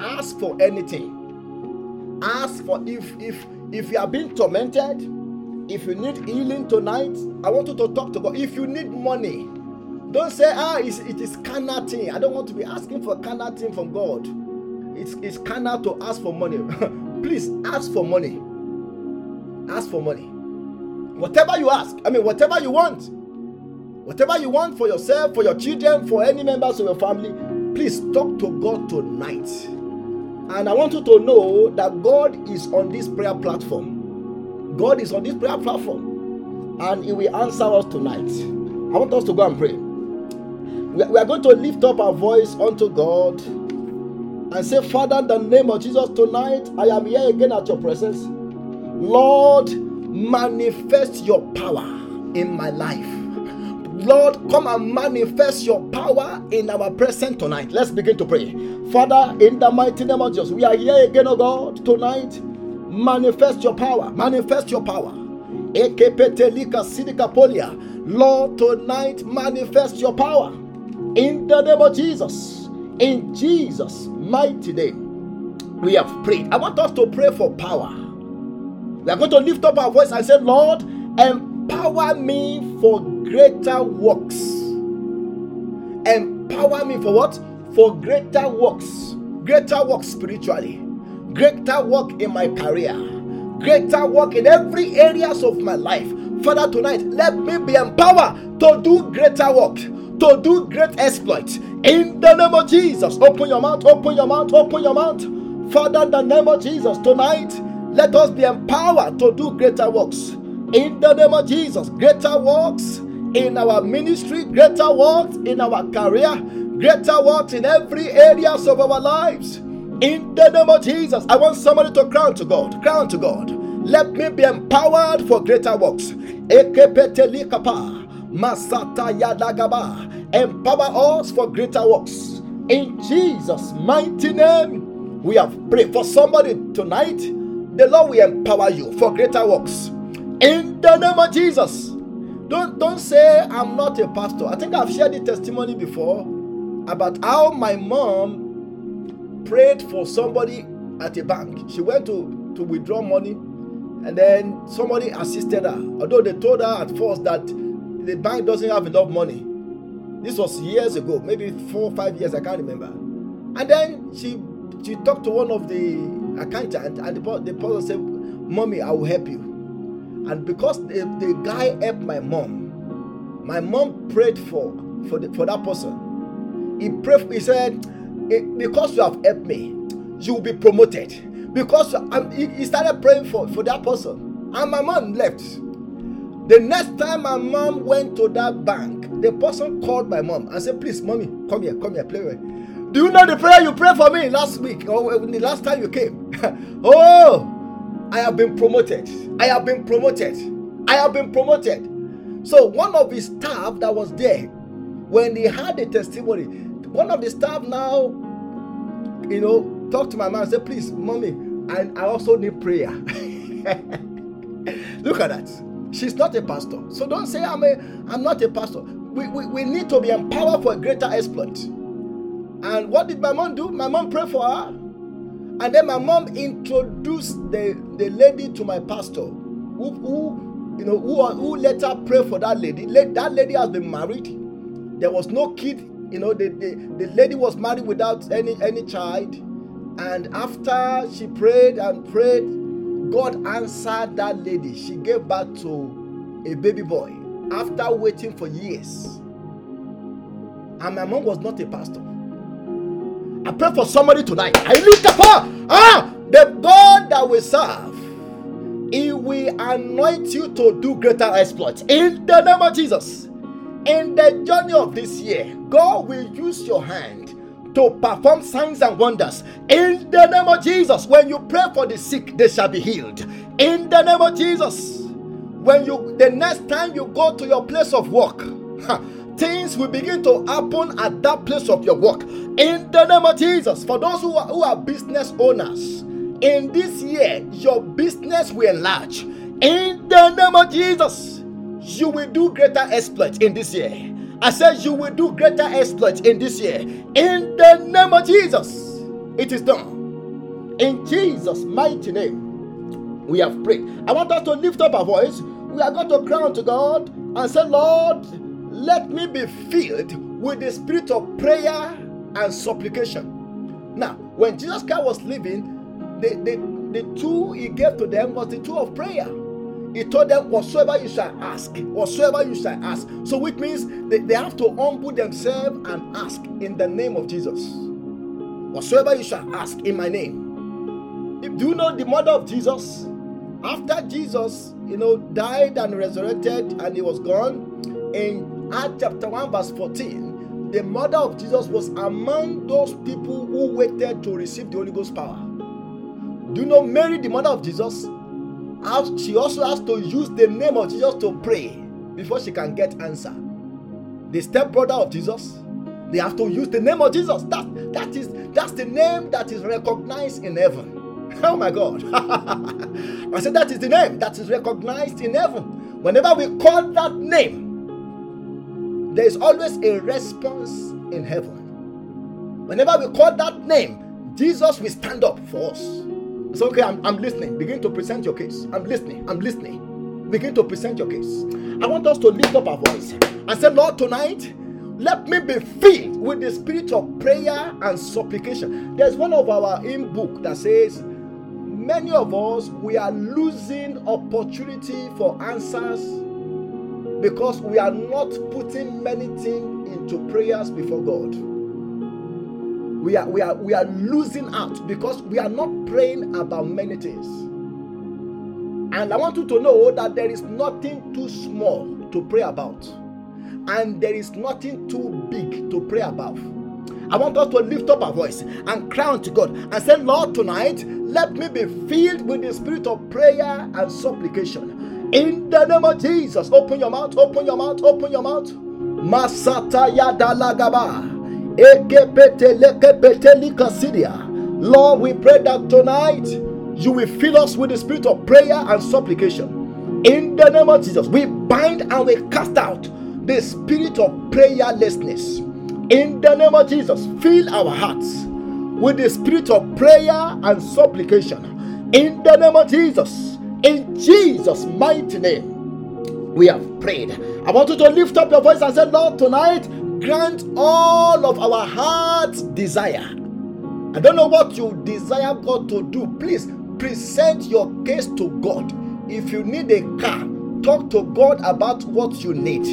Ask for anything. Ask for if if if you are being tormented if you need healing tonight i want you to talk to god. If you need money don't say ah it's, it is carnal thing i don't want to be asking for carnal thing from god it's it's carnal to ask for money please ask for money ask for money whatever you ask i mean whatever you want whatever you want for yourself for your children for any members of your family please talk to god tonight and I want you to know that God is on this prayer platform. God is on this prayer platform. And He will answer us tonight. I want us to go and pray. We are going to lift up our voice unto God and say, Father, in the name of Jesus, tonight I am here again at your presence. Lord, manifest your power in my life. Lord, come and manifest your power in our present tonight. Let's begin to pray. Father, in the mighty name of Jesus, we are here again, oh God, tonight. Manifest your power. Manifest your power. Lord, tonight manifest your power in the name of Jesus. In Jesus' mighty name, we have prayed. I want us to pray for power. We are going to lift up our voice and say, Lord, empower me for greater works. Empower me for what? For greater works. Greater works spiritually. Greater work in my career. Greater work in every areas of my life. Father, tonight, let me be empowered to do greater work, to do great exploits. In the name of Jesus, open your mouth, open your mouth, open your mouth. Father, in the name of Jesus, tonight, let us be empowered to do greater works. In the name of Jesus, greater works in our ministry, greater works in our career, greater works in every areas of our lives. In the name of Jesus, I want somebody to crown to God. Crown to God. Let me be empowered for greater works. Masata Yadagaba. Empower us for greater works. In Jesus' mighty name, we have prayed for somebody tonight. The Lord will empower you for greater works. In the name of Jesus. Don't, don't say I'm not a pastor. I think I've shared the testimony before about how my mom prayed for somebody at a bank. She went to, to withdraw money and then somebody assisted her. Although they told her at first that the bank doesn't have enough money. This was years ago, maybe four or five years, I can't remember. And then she she talked to one of the accountant and the, the person said, Mommy, I will help you. And because the, the guy helped my mom, my mom prayed for for, the, for that person. He prayed, he said, eh, Because you have helped me, you will be promoted. Because he started praying for, for that person. And my mom left. The next time my mom went to that bank, the person called my mom and said, Please, mommy, come here, come here, play with me. Do you know the prayer you prayed for me last week or the last time you came? oh, I have been promoted. I have been promoted. I have been promoted. So one of his staff that was there, when he had the testimony, one of the staff now, you know, talked to my mom and said, please, mommy, I, I also need prayer. Look at that. She's not a pastor. So don't say I'm a I'm not a pastor. We, we, we need to be empowered for a greater exploit. And what did my mom do? My mom prayed for her. And then my mom introduced the, the lady to my pastor, who, who you know, who, who later prayed for that lady. That lady has been married. There was no kid. You know, the, the, the lady was married without any, any child. And after she prayed and prayed, God answered that lady. She gave birth to a baby boy after waiting for years. And my mom was not a pastor. I pray for somebody tonight. I lift up her. Ah, the God that we serve, He will anoint you to do greater exploits in the name of Jesus. In the journey of this year, God will use your hand to perform signs and wonders in the name of Jesus. When you pray for the sick, they shall be healed in the name of Jesus. When you the next time you go to your place of work, things will begin to happen at that place of your work in the name of Jesus. For those who are, who are business owners, in this year, your business will enlarge in the name of Jesus. You will do greater exploits in this year. I said, You will do greater exploits in this year in the name of Jesus. It is done in Jesus' mighty name. We have prayed. I want us to lift up our voice. We are going to cry unto God and say, Lord, let me be filled with the spirit of prayer and supplication. Now, when Jesus Christ was living, the, the, the tool he gave to them was the tool of prayer. He told them, Whatsoever you shall ask, whatsoever you shall ask. So, which means they, they have to humble themselves and ask in the name of Jesus. Whatsoever you shall ask in my name. If, do you know the mother of Jesus? After Jesus, you know, died and resurrected and he was gone, in Acts chapter 1, verse 14, the mother of Jesus was among those people who waited to receive the Holy Ghost power. Do you know Mary, the mother of Jesus? She also has to use the name of Jesus to pray before she can get answer. The stepbrother of Jesus, they have to use the name of Jesus. That, that is that's the name that is recognized in heaven. Oh my God. I said that is the name that is recognized in heaven. Whenever we call that name, there is always a response in heaven. Whenever we call that name, Jesus will stand up for us. It's okay, I'm, I'm listening. Begin to present your case. I'm listening. I'm listening. Begin to present your case. I want us to lift up our voice and say, Lord, tonight, let me be filled with the spirit of prayer and supplication. There's one of our in book that says, Many of us we are losing opportunity for answers because we are not putting many things into prayers before God. We are, we, are, we are losing out because we are not praying about many things. And I want you to know that there is nothing too small to pray about, and there is nothing too big to pray about. I want us to lift up our voice and cry unto God and say, Lord, tonight, let me be filled with the spirit of prayer and supplication In the name of Jesus, open your mouth, open your mouth, open your mouth. Masata Yadalagaba. Lord, we pray that tonight you will fill us with the spirit of prayer and supplication. In the name of Jesus, we bind and we cast out the spirit of prayerlessness. In the name of Jesus, fill our hearts with the spirit of prayer and supplication. In the name of Jesus, in Jesus' mighty name, we have prayed. I want you to lift up your voice and say, Lord, tonight, grant all of our heart's desire. I don't know what you desire God to do. Please present your case to God. If you need a car, talk to God about what you need.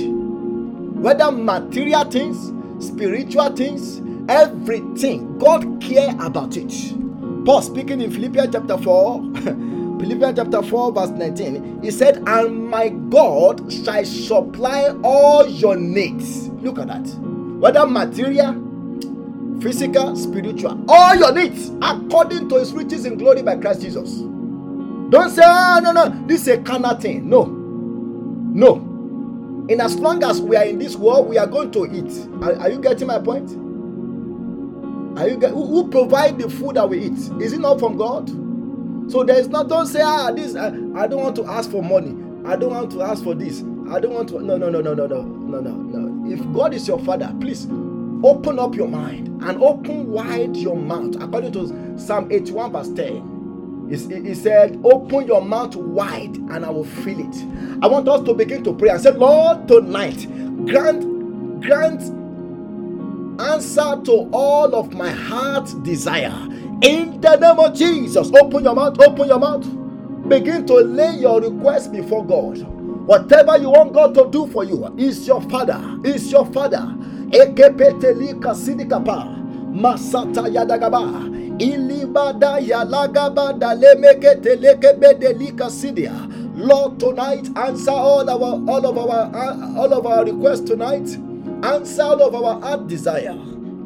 Whether material things, spiritual things, everything, God care about it. Paul speaking in Philippians chapter 4, Philippians chapter 4, verse 19, he said, And my God shall supply all your needs. Look at that. Whether material, physical, spiritual, all your needs according to his riches in glory by Christ Jesus. Don't say, oh, no, no, this is a carnal thing. No. No. In as long as we are in this world, we are going to eat. Are, are you getting my point? Are you get, who, who provide the food that we eat? Is it not from God? So there is not, don't say, ah, this, I, I don't want to ask for money. I don't want to ask for this. I don't want to, no, no, no, no, no, no, no, no, no. If God is your father, please open up your mind and open wide your mouth. According to Psalm 81, verse 10, he said, Open your mouth wide and I will fill it. I want us to begin to pray and say, Lord, tonight, grant, grant answer to all of my heart's desire. In the name of Jesus, open your mouth, open your mouth. Begin to lay your request before God. Whatever you want God to do for you is your father, is your father. Ekepetelika sidikapa. Masata yadagaba. Ilibada yalagaba dalemeketelekebedelica sidia. Lord, tonight answer all our all of our uh, all of our requests tonight. Answer of our heart desire.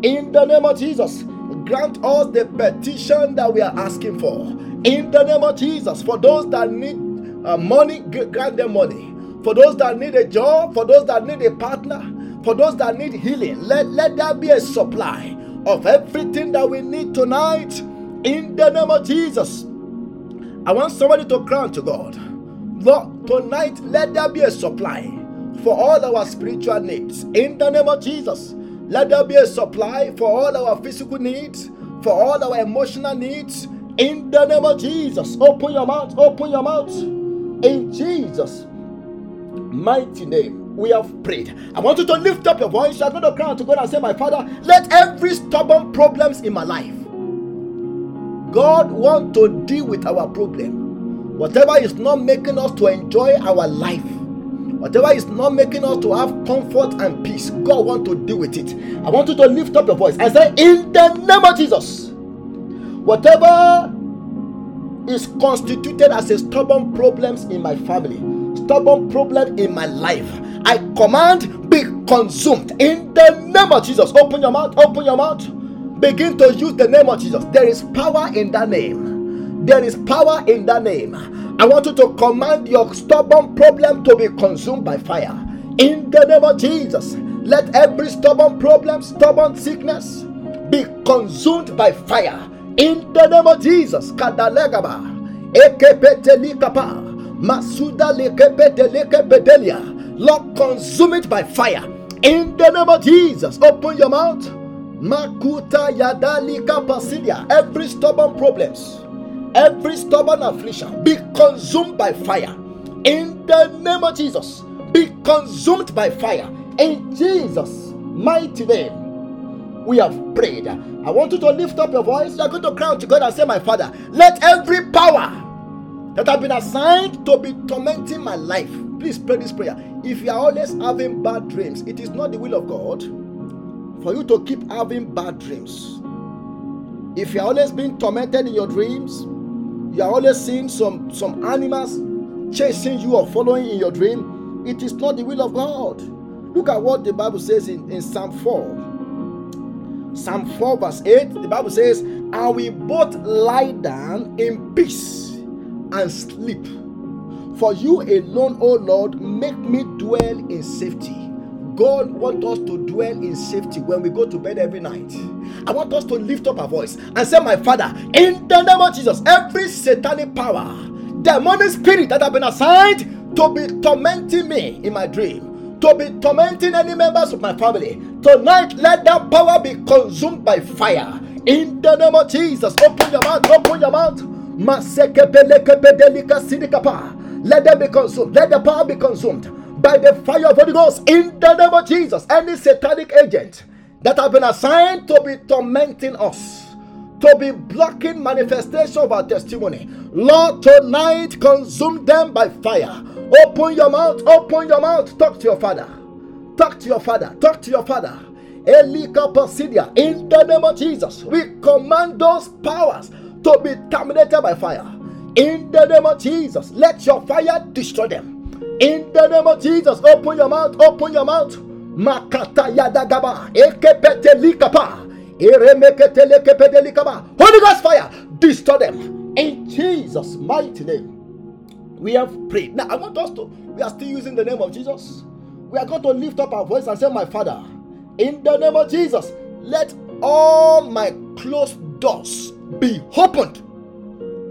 In the name of Jesus, grant us the petition that we are asking for. In the name of Jesus, for those that need uh, money, grant them money. For those that need a job, for those that need a partner, for those that need healing, let, let there be a supply of everything that we need tonight in the name of Jesus. I want somebody to cry to God. Lord, tonight let there be a supply for all our spiritual needs in the name of Jesus. Let there be a supply for all our physical needs, for all our emotional needs in the name of Jesus. Open your mouth, open your mouth in Jesus' mighty name we have prayed. I want you to lift up your voice. You are going to cry to God and say, My Father, let every stubborn problems in my life. God want to deal with our problem. Whatever is not making us to enjoy our life, whatever is not making us to have comfort and peace, God want to deal with it. I want you to lift up your voice and say, In the name of Jesus, whatever is constituted as a stubborn problems in my family, stubborn problem in my life, I command be consumed in the name of Jesus. Open your mouth, open your mouth. Begin to use the name of Jesus. There is power in that name. There is power in that name. I want you to command your stubborn problem to be consumed by fire. In the name of Jesus, let every stubborn problem, stubborn sickness be consumed by fire. In the name of Jesus, Kadalegaba, Ekepetelikapa, Masuda Lekepetelikepedelia. Lord, consume it by fire. In the name of Jesus, open your mouth. Makuta yadali kapasidia. Every stubborn problems, every stubborn affliction, be consumed by fire. In the name of Jesus, be consumed by fire. In Jesus' mighty name, we have prayed. I want you to lift up your voice. You are going to cry out to God and say, My Father, let every power that have been assigned to be tormenting my life Please pray this prayer. If you are always having bad dreams, it is not the will of God for you to keep having bad dreams. If you are always being tormented in your dreams, you are always seeing some, some animals chasing you or following in your dream, it is not the will of God. Look at what the Bible says in, in Psalm 4. Psalm 4, verse 8, the Bible says, And we both lie down in peace and sleep. For you alone, O Lord, make me dwell in safety. God wants us to dwell in safety when we go to bed every night. I want us to lift up our voice and say, My Father, in the name of Jesus, every satanic power, demonic spirit that have been assigned to be tormenting me in my dream, to be tormenting any members of my family, tonight let that power be consumed by fire. In the name of Jesus, open your mouth, open your mouth. Let them be consumed. Let the power be consumed by the fire of Holy Ghost in the name of Jesus. Any satanic agent that have been assigned to be tormenting us, to be blocking manifestation of our testimony, Lord, tonight consume them by fire. Open your mouth, open your mouth, talk to your father. Talk to your father, talk to your father. Elika Posidia, in the name of Jesus, we command those powers to be terminated by fire. In the name of Jesus, let your fire destroy them. In the name of Jesus, open your mouth, open your mouth. Makata yadagaba, ekepetelikapa, eremeketelekepederikaba. Holy Ghost fire, destroy them. In Jesus' mighty name, we have prayed. Now, I want us to, we are still using the name of Jesus. We are going to lift up our voice and say, My Father, in the name of Jesus, let all my closed doors be opened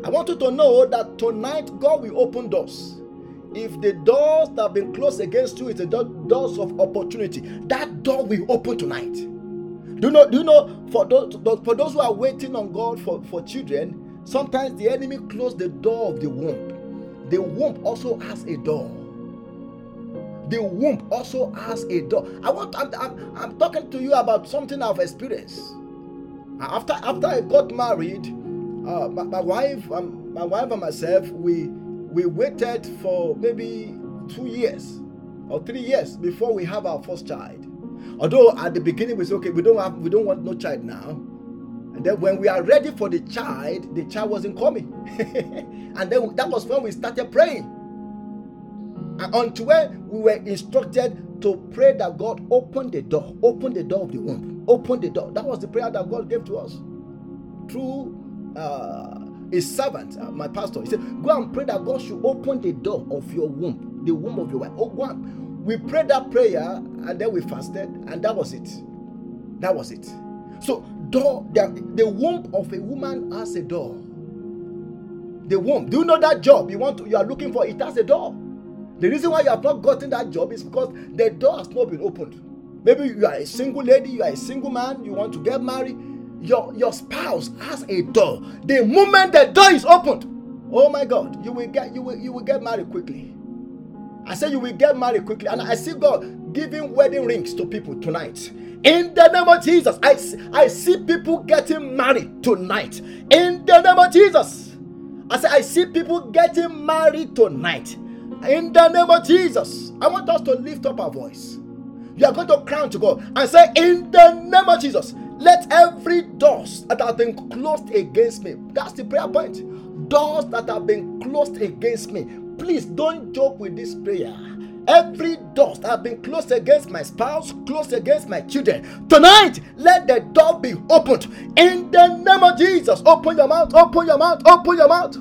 I want you to know that tonight God will open doors. If the doors that have been closed against you is the doors of opportunity, that door will open tonight. Do you know? Do you know? For those for those who are waiting on God for, for children, sometimes the enemy closes the door of the womb. The womb also has a door. The womb also has a door. I want. I'm, I'm, I'm talking to you about something I've experienced. After after I got married, uh, my, my, wife, um, my wife and myself, we we waited for maybe two years or three years before we have our first child. Although at the beginning we said, okay, we don't have, we don't want no child now. And then when we are ready for the child, the child wasn't coming. and then that was when we started praying. And until when we were instructed to pray that God open the door, open the door of the womb, open the door. That was the prayer that God gave to us through uh, a servant, uh, my pastor, he said, Go and pray that God should open the door of your womb, the womb of your wife. Oh, go on. We prayed that prayer and then we fasted, and that was it. That was it. So, door, the, the womb of a woman has a door. The womb. Do you know that job you want to, you are looking for? It has a door. The reason why you have not gotten that job is because the door has not been opened. Maybe you are a single lady, you are a single man, you want to get married your your spouse has a door. The moment the door is opened oh my god you will get you will you will get married quickly. I say you will get married quickly and i see god giving wedding rings to people tonight. In the name of jesus i i see people getting married tonight. In the name of jesus. I say i see people getting married tonight. In the name of jesus. I want us to lift up our voice. You are going to crown to god and say in the name of jesus let every doors that have been closed against me, that's the prayer point. Doors that have been closed against me, please don't joke with this prayer. Every door that have been closed against my spouse, closed against my children, tonight let the door be opened in the name of Jesus. Open your mouth, open your mouth, open your mouth.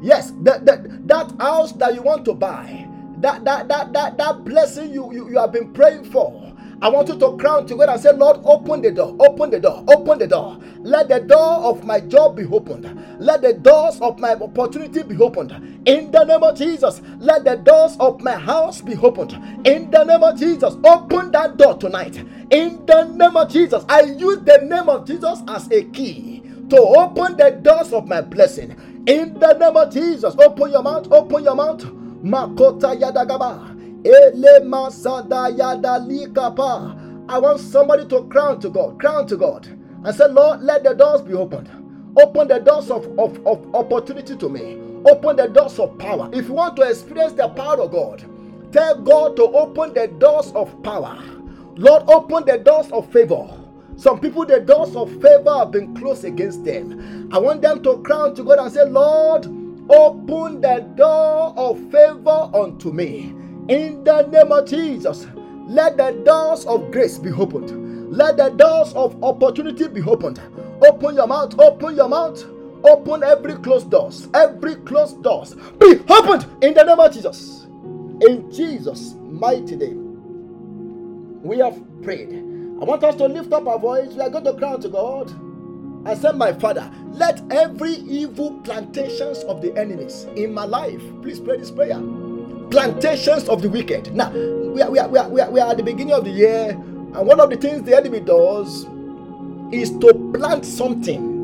Yes, that that, that house that you want to buy, that that that that, that blessing you, you, you have been praying for I want you to crown to God and say, Lord, open the door, open the door, open the door. Let the door of my job be opened. Let the doors of my opportunity be opened. In the name of Jesus, let the doors of my house be opened. In the name of Jesus, open that door tonight. In the name of Jesus, I use the name of Jesus as a key to open the doors of my blessing. In the name of Jesus, open your mouth, open your mouth. Makota Yadagaba. I want somebody to crown to God, crown to God, and say, Lord, let the doors be opened. Open the doors of, of, of opportunity to me. Open the doors of power. If you want to experience the power of God, tell God to open the doors of power. Lord, open the doors of favor. Some people, the doors of favor have been closed against them. I want them to crown to God and say, Lord, open the door of favor unto me. In the name of Jesus, let the doors of grace be opened. Let the doors of opportunity be opened. Open your mouth, open your mouth. Open every closed doors. Every closed doors be opened in the name of Jesus. In Jesus' mighty name, we have prayed. I want us to lift up our voice. We are going to cry to God I said, My Father, let every evil plantations of the enemies in my life, please pray this prayer. Plantations of the wicked. Now, we are, we are, we are, we are, we are at the beginning of the year, and one of the things the enemy does is to plant something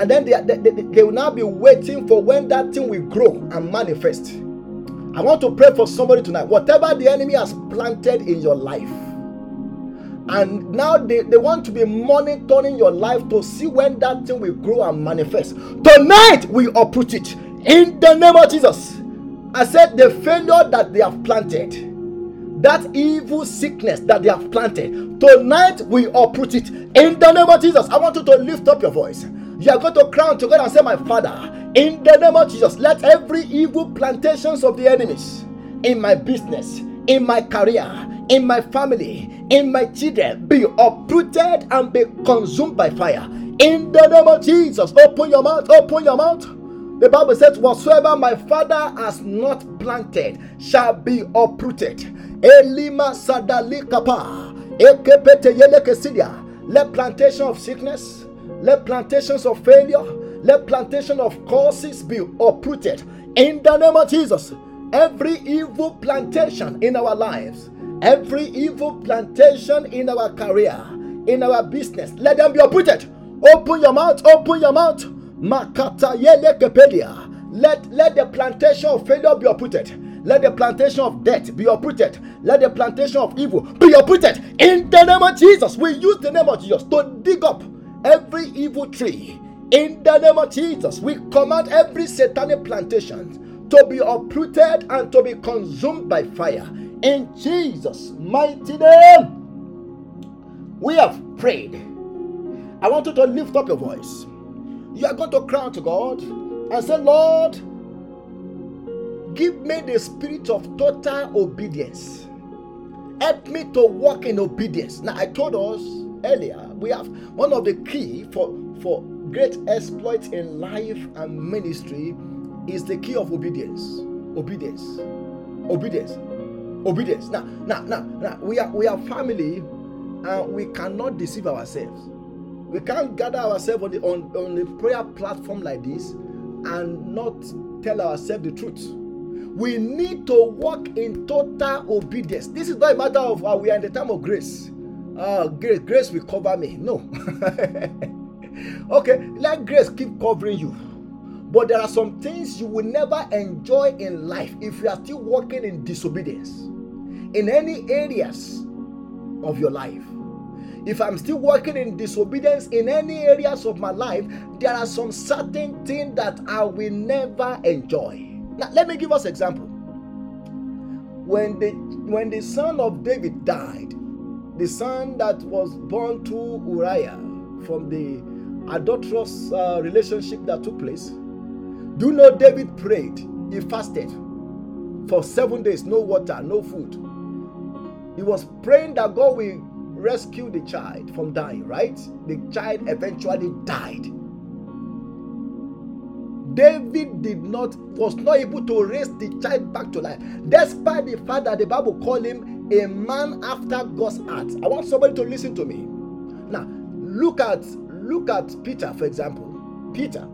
and then they, they, they, they, will now be waiting for when that thing will grow and manifest. I want to pray for somebody tonight. Whatever the enemy has planted in your life, and now they, they want to be monitoring your life to see when that thing will grow and manifest. Tonight, we uproot it in the name of Jesus. I said, the failure that they have planted, that evil sickness that they have planted, tonight we uproot it in the name of Jesus. I want you to lift up your voice. You are going to crown to God and say, My Father, in the name of Jesus, let every evil plantations of the enemies in my business, in my career, in my family, in my children be uprooted and be consumed by fire. In the name of Jesus, open your mouth, open your mouth. The Bible says, Whatsoever my father has not planted shall be uprooted. Elima. Ekepete yelekesidia. Let plantation of sickness, let plantations of failure, let plantation of causes be uprooted. In the name of Jesus, every evil plantation in our lives, every evil plantation in our career, in our business, let them be uprooted. Open your mouth, open your mouth. Let, let the plantation of failure be uprooted. Let the plantation of death be uprooted. Let the plantation of evil be uprooted. In the name of Jesus, we use the name of Jesus to dig up every evil tree. In the name of Jesus, we command every satanic plantation to be uprooted and to be consumed by fire. In Jesus' mighty name, we have prayed. I want you to lift up your voice. You are going to cry to God and say, Lord, give me the spirit of total obedience. Help me to walk in obedience. Now, I told us earlier, we have one of the key for, for great exploits in life and ministry is the key of obedience. Obedience. Obedience. Obedience. Now, now, now, now we are we are family and we cannot deceive ourselves. We can't gather ourselves on the on, on the prayer platform like this and not tell ourselves the truth. We need to walk in total obedience. This is not a matter of uh, we are in the time of grace. Uh, grace, grace will cover me. No. okay, let grace keep covering you. But there are some things you will never enjoy in life if you are still walking in disobedience in any areas of your life. If I'm still working in disobedience in any areas of my life, there are some certain things that I will never enjoy. Now, let me give us example. When the when the son of David died, the son that was born to Uriah from the adulterous uh, relationship that took place. Do you know David prayed? He fasted for seven days, no water, no food. He was praying that God will rescue the child from dying, right? The child eventually died. David did not was not able to raise the child back to life, despite the fact that the Bible called him a man after God's heart. I want somebody to listen to me. Now, look at look at Peter, for example. Peter,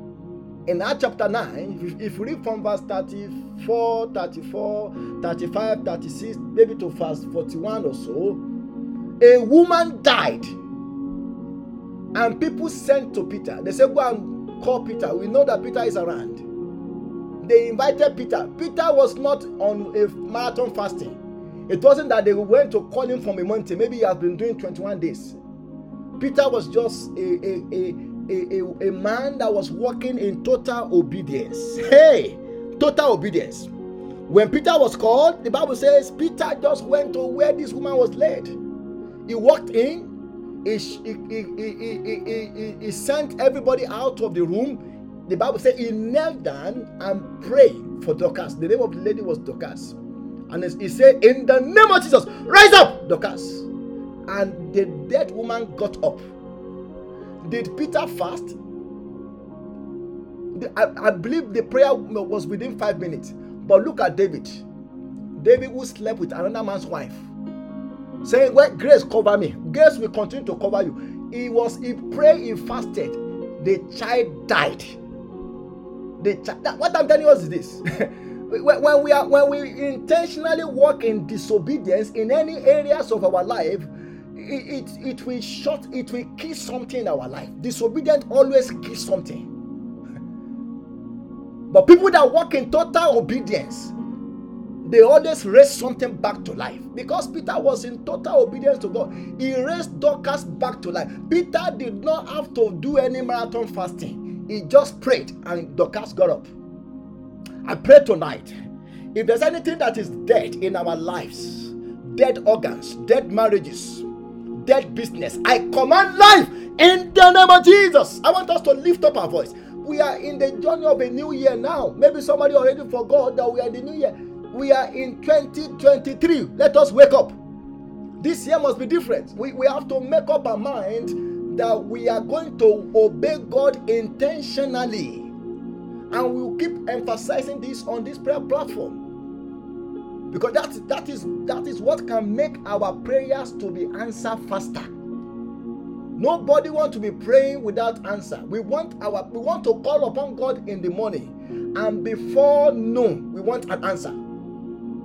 in Acts chapter 9, if, if you read from verse 34, 34, 35, 36, maybe to verse 41 or so, a woman died. And people sent to Peter. They said, Go and call Peter. We know that Peter is around. They invited Peter. Peter was not on a marathon fasting. It wasn't that they went to call him from a mountain. Maybe he has been doing 21 days. Peter was just a, a, a, a, a, man that was walking in total obedience. Hey, total obedience. When Peter was called, the Bible says Peter just went to where this woman was led. He walked in, he, he, he, he, he sent everybody out of the room. The Bible said he knelt down and prayed for Dorcas. The name of the lady was Dorcas. And he said, In the name of Jesus, rise up, Dorcas. And the dead woman got up. Did Peter fast? I, I believe the prayer was within five minutes. But look at David. David who slept with another man's wife. Saying, Well, grace cover me. Grace will continue to cover you. He was, he prayed, he fasted. The child died. The child, what I'm telling you is this. when we are when we intentionally walk in disobedience in any areas of our life, it, it, it will shut, it will kill something in our life. Disobedient always kills something. But people that walk in total obedience, they always raise something back to life. Because Peter was in total obedience to God, he raised Dorcas back to life. Peter did not have to do any marathon fasting, he just prayed and Dorcas got up. I pray tonight if there's anything that is dead in our lives, dead organs, dead marriages, dead business, I command life in the name of Jesus. I want us to lift up our voice we are in the journey of a new year now. Maybe somebody already forgot that we are in the new year. We are in 2023. Let us wake up. This year must be different. We, we have to make up our mind that we are going to obey God intentionally. And we'll keep emphasizing this on this prayer platform. Because that, that, is, that is what can make our prayers to be answered faster. Nobody want to be praying without answer. We want our we want to call upon God in the morning, and before noon we want an answer.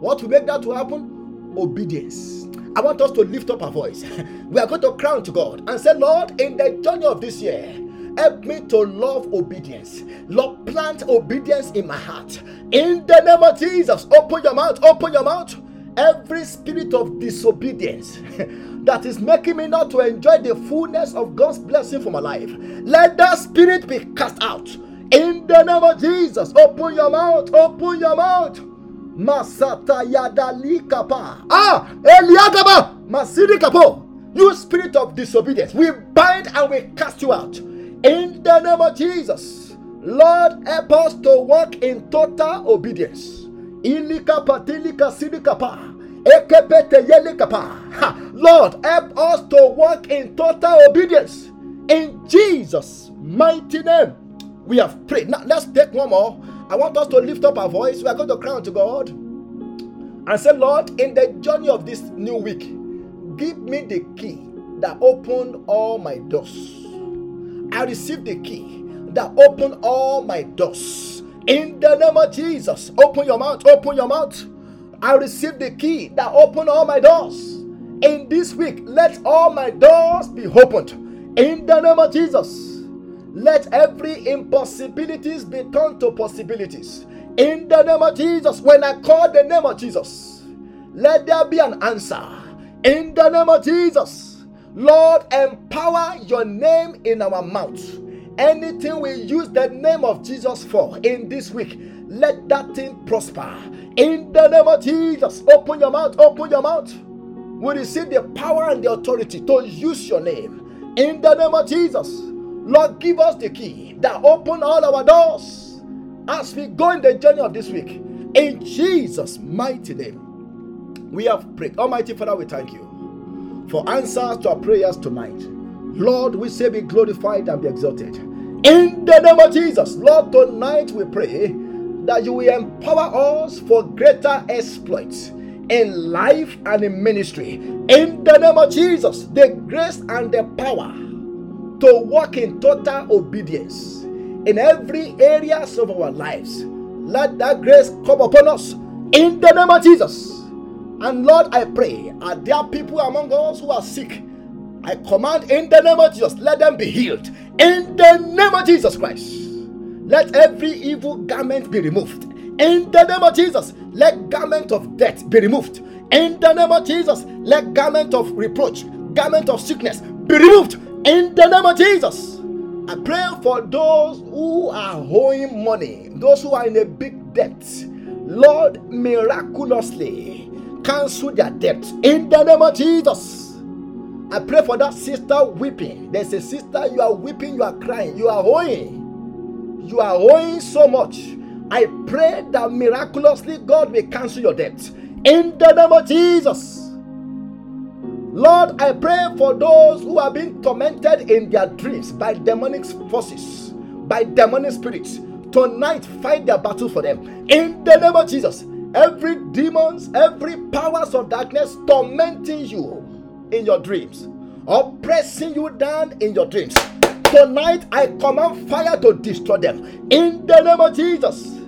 What will make that to happen? Obedience. I want us to lift up our voice. we are going to crown to God and say, Lord, in the journey of this year, help me to love obedience. Lord, plant obedience in my heart. In the name of Jesus, open your mouth, open your mouth. Every spirit of disobedience that is making me not to enjoy the fullness of God's blessing for my life. Let that spirit be cast out. In the name of Jesus, open your mouth, open your mouth. Masata yadali kapa. Ah, Eliagaba, Masiri kapo. You spirit of disobedience, we bind and we cast you out. In the name of Jesus, Lord, help us to walk in total obedience. Ilika patilika sidikapa. Lord, help us to walk in total obedience. In Jesus' mighty name, we have prayed. Now, let's take one more. I want us to lift up our voice. We are going to cry to God and say, Lord, in the journey of this new week, give me the key that opened all my doors. I receive the key that opened all my doors. In the name of Jesus, open your mouth, open your mouth. I received the key that opened all my doors. In this week, let all my doors be opened. In the name of Jesus, let every impossibilities be turned to possibilities. In the name of Jesus, when I call the name of Jesus, let there be an answer. In the name of Jesus, Lord, empower your name in our mouth. Anything we use the name of Jesus for in this week, let that thing prosper in the name of Jesus, open your mouth, open your mouth. We receive the power and the authority to use your name. In the name of Jesus, Lord, give us the key that open all our doors as we go in the journey of this week. In Jesus' mighty name, we have prayed. Almighty Father, we thank you for answers to our prayers tonight. Lord, we say be glorified and be exalted. In the name of Jesus, Lord, tonight we pray that you will empower us for greater exploits in life and in ministry. In the name of Jesus, the grace and the power to walk in total obedience in every areas of our lives. Let that grace come upon us in the name of Jesus. And Lord, I pray, are there people among us who are sick? I command in the name of Jesus, let them be healed. In the name of Jesus Christ. Let every evil garment be removed. In the name of Jesus, let garment of death be removed. In the name of Jesus, let garment of reproach, garment of sickness be removed. In the name of Jesus. I pray for those who are owing money, those who are in a big debt. Lord, miraculously cancel their debt in the name of Jesus. I pray for that sister weeping. There's a sister, you are weeping, you are crying, you are owing you are owing so much. I pray that miraculously God will cancel your debt. In the name of Jesus. Lord, I pray for those who are being tormented in their dreams by demonic forces, by demonic spirits. tonight fight their battle for them. In the name of Jesus, every demons, every powers of darkness tormenting you in your dreams, oppressing you down in your dreams. Tonight I command fire to destroy them. In the name of Jesus.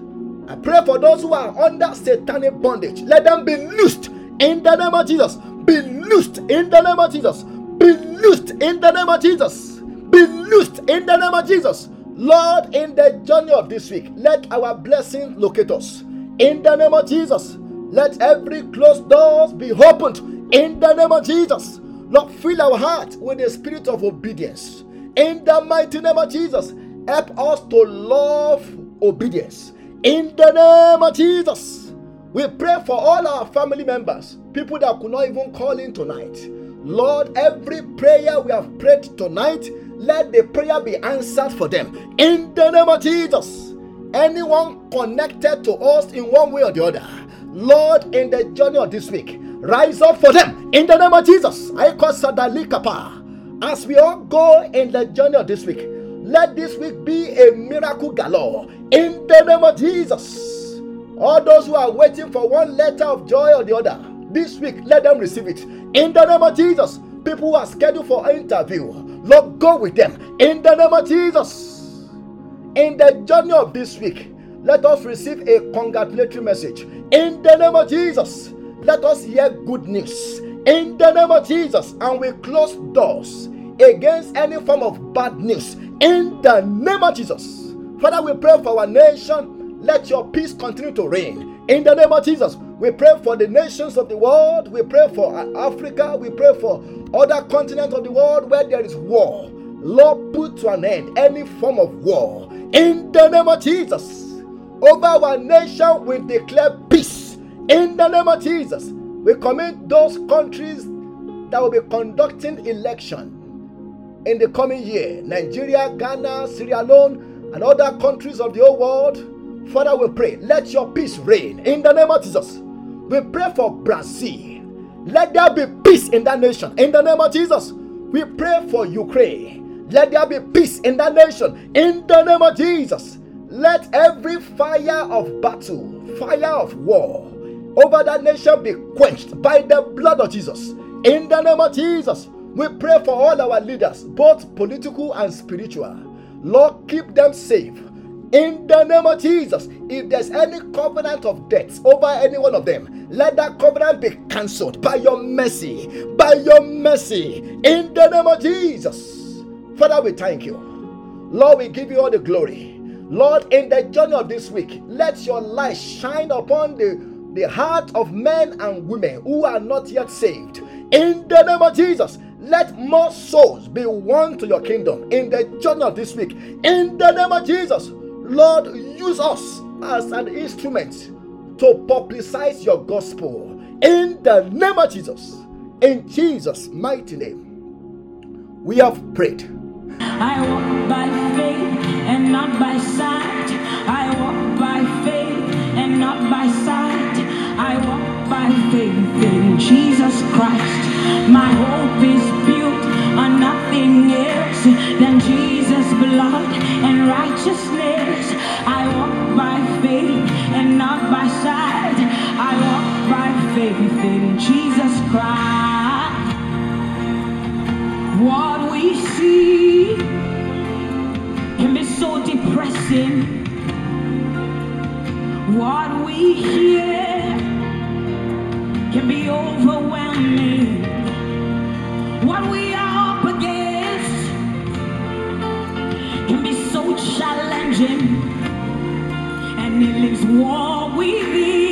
I pray for those who are under satanic bondage. Let them be loosed in the name of Jesus. Be loosed in the name of Jesus. Be loosed in the name of Jesus. Be loosed in the name of Jesus. Lord, in the journey of this week, let our blessing locate us. In the name of Jesus, let every closed doors be opened. In the name of Jesus, Lord, fill our heart with the spirit of obedience. In the mighty name of Jesus, help us to love obedience. In the name of Jesus, we pray for all our family members, people that could not even call in tonight. Lord, every prayer we have prayed tonight, let the prayer be answered for them. In the name of Jesus, anyone connected to us in one way or the other, Lord, in the journey of this week, rise up for them. In the name of Jesus, I call Sadalikapa. As we all go in the journey of this week, let this week be a miracle galore in the name of Jesus. All those who are waiting for one letter of joy or the other, this week let them receive it in the name of Jesus. People who are scheduled for an interview, Lord, go with them in the name of Jesus. In the journey of this week, let us receive a congratulatory message in the name of Jesus. Let us hear good news in the name of Jesus, and we close doors against any form of bad news in the name of Jesus. Father, we pray for our nation. Let your peace continue to reign in the name of Jesus. We pray for the nations of the world. We pray for Africa. We pray for other continents of the world where there is war. Lord, put to an end any form of war in the name of Jesus. Over our nation, we declare peace in the name of Jesus. We commit those countries that will be conducting election in the coming year Nigeria, Ghana, Sierra Leone, and other countries of the whole world. Father, we pray, let your peace reign in the name of Jesus. We pray for Brazil. Let there be peace in that nation in the name of Jesus. We pray for Ukraine. Let there be peace in that nation in the name of Jesus. Let every fire of battle, fire of war over that nation be quenched by the blood of Jesus. In the name of Jesus, we pray for all our leaders, both political and spiritual. Lord, keep them safe. In the name of Jesus, if there's any covenant of death over any one of them, let that covenant be cancelled by your mercy. By your mercy. In the name of Jesus. Father, we thank you. Lord, we give you all the glory. Lord, in the journey of this week, let your light shine upon the, the heart of men and women who are not yet saved. In the name of Jesus, let more souls be won to your kingdom in the journey of this week. In the name of Jesus, Lord, use us as an instrument to publicize your gospel. In the name of Jesus, in Jesus' mighty name, we have prayed. I walk by faith and not by sight. I walk by faith and not by sight. I walk by faith in Jesus Christ. My hope is built on nothing else than Jesus' blood and righteousness. I walk by faith and not by sight. I walk by faith in Jesus Christ. What we see can be so depressing. What we hear can be overwhelming. What we are and it leaves war within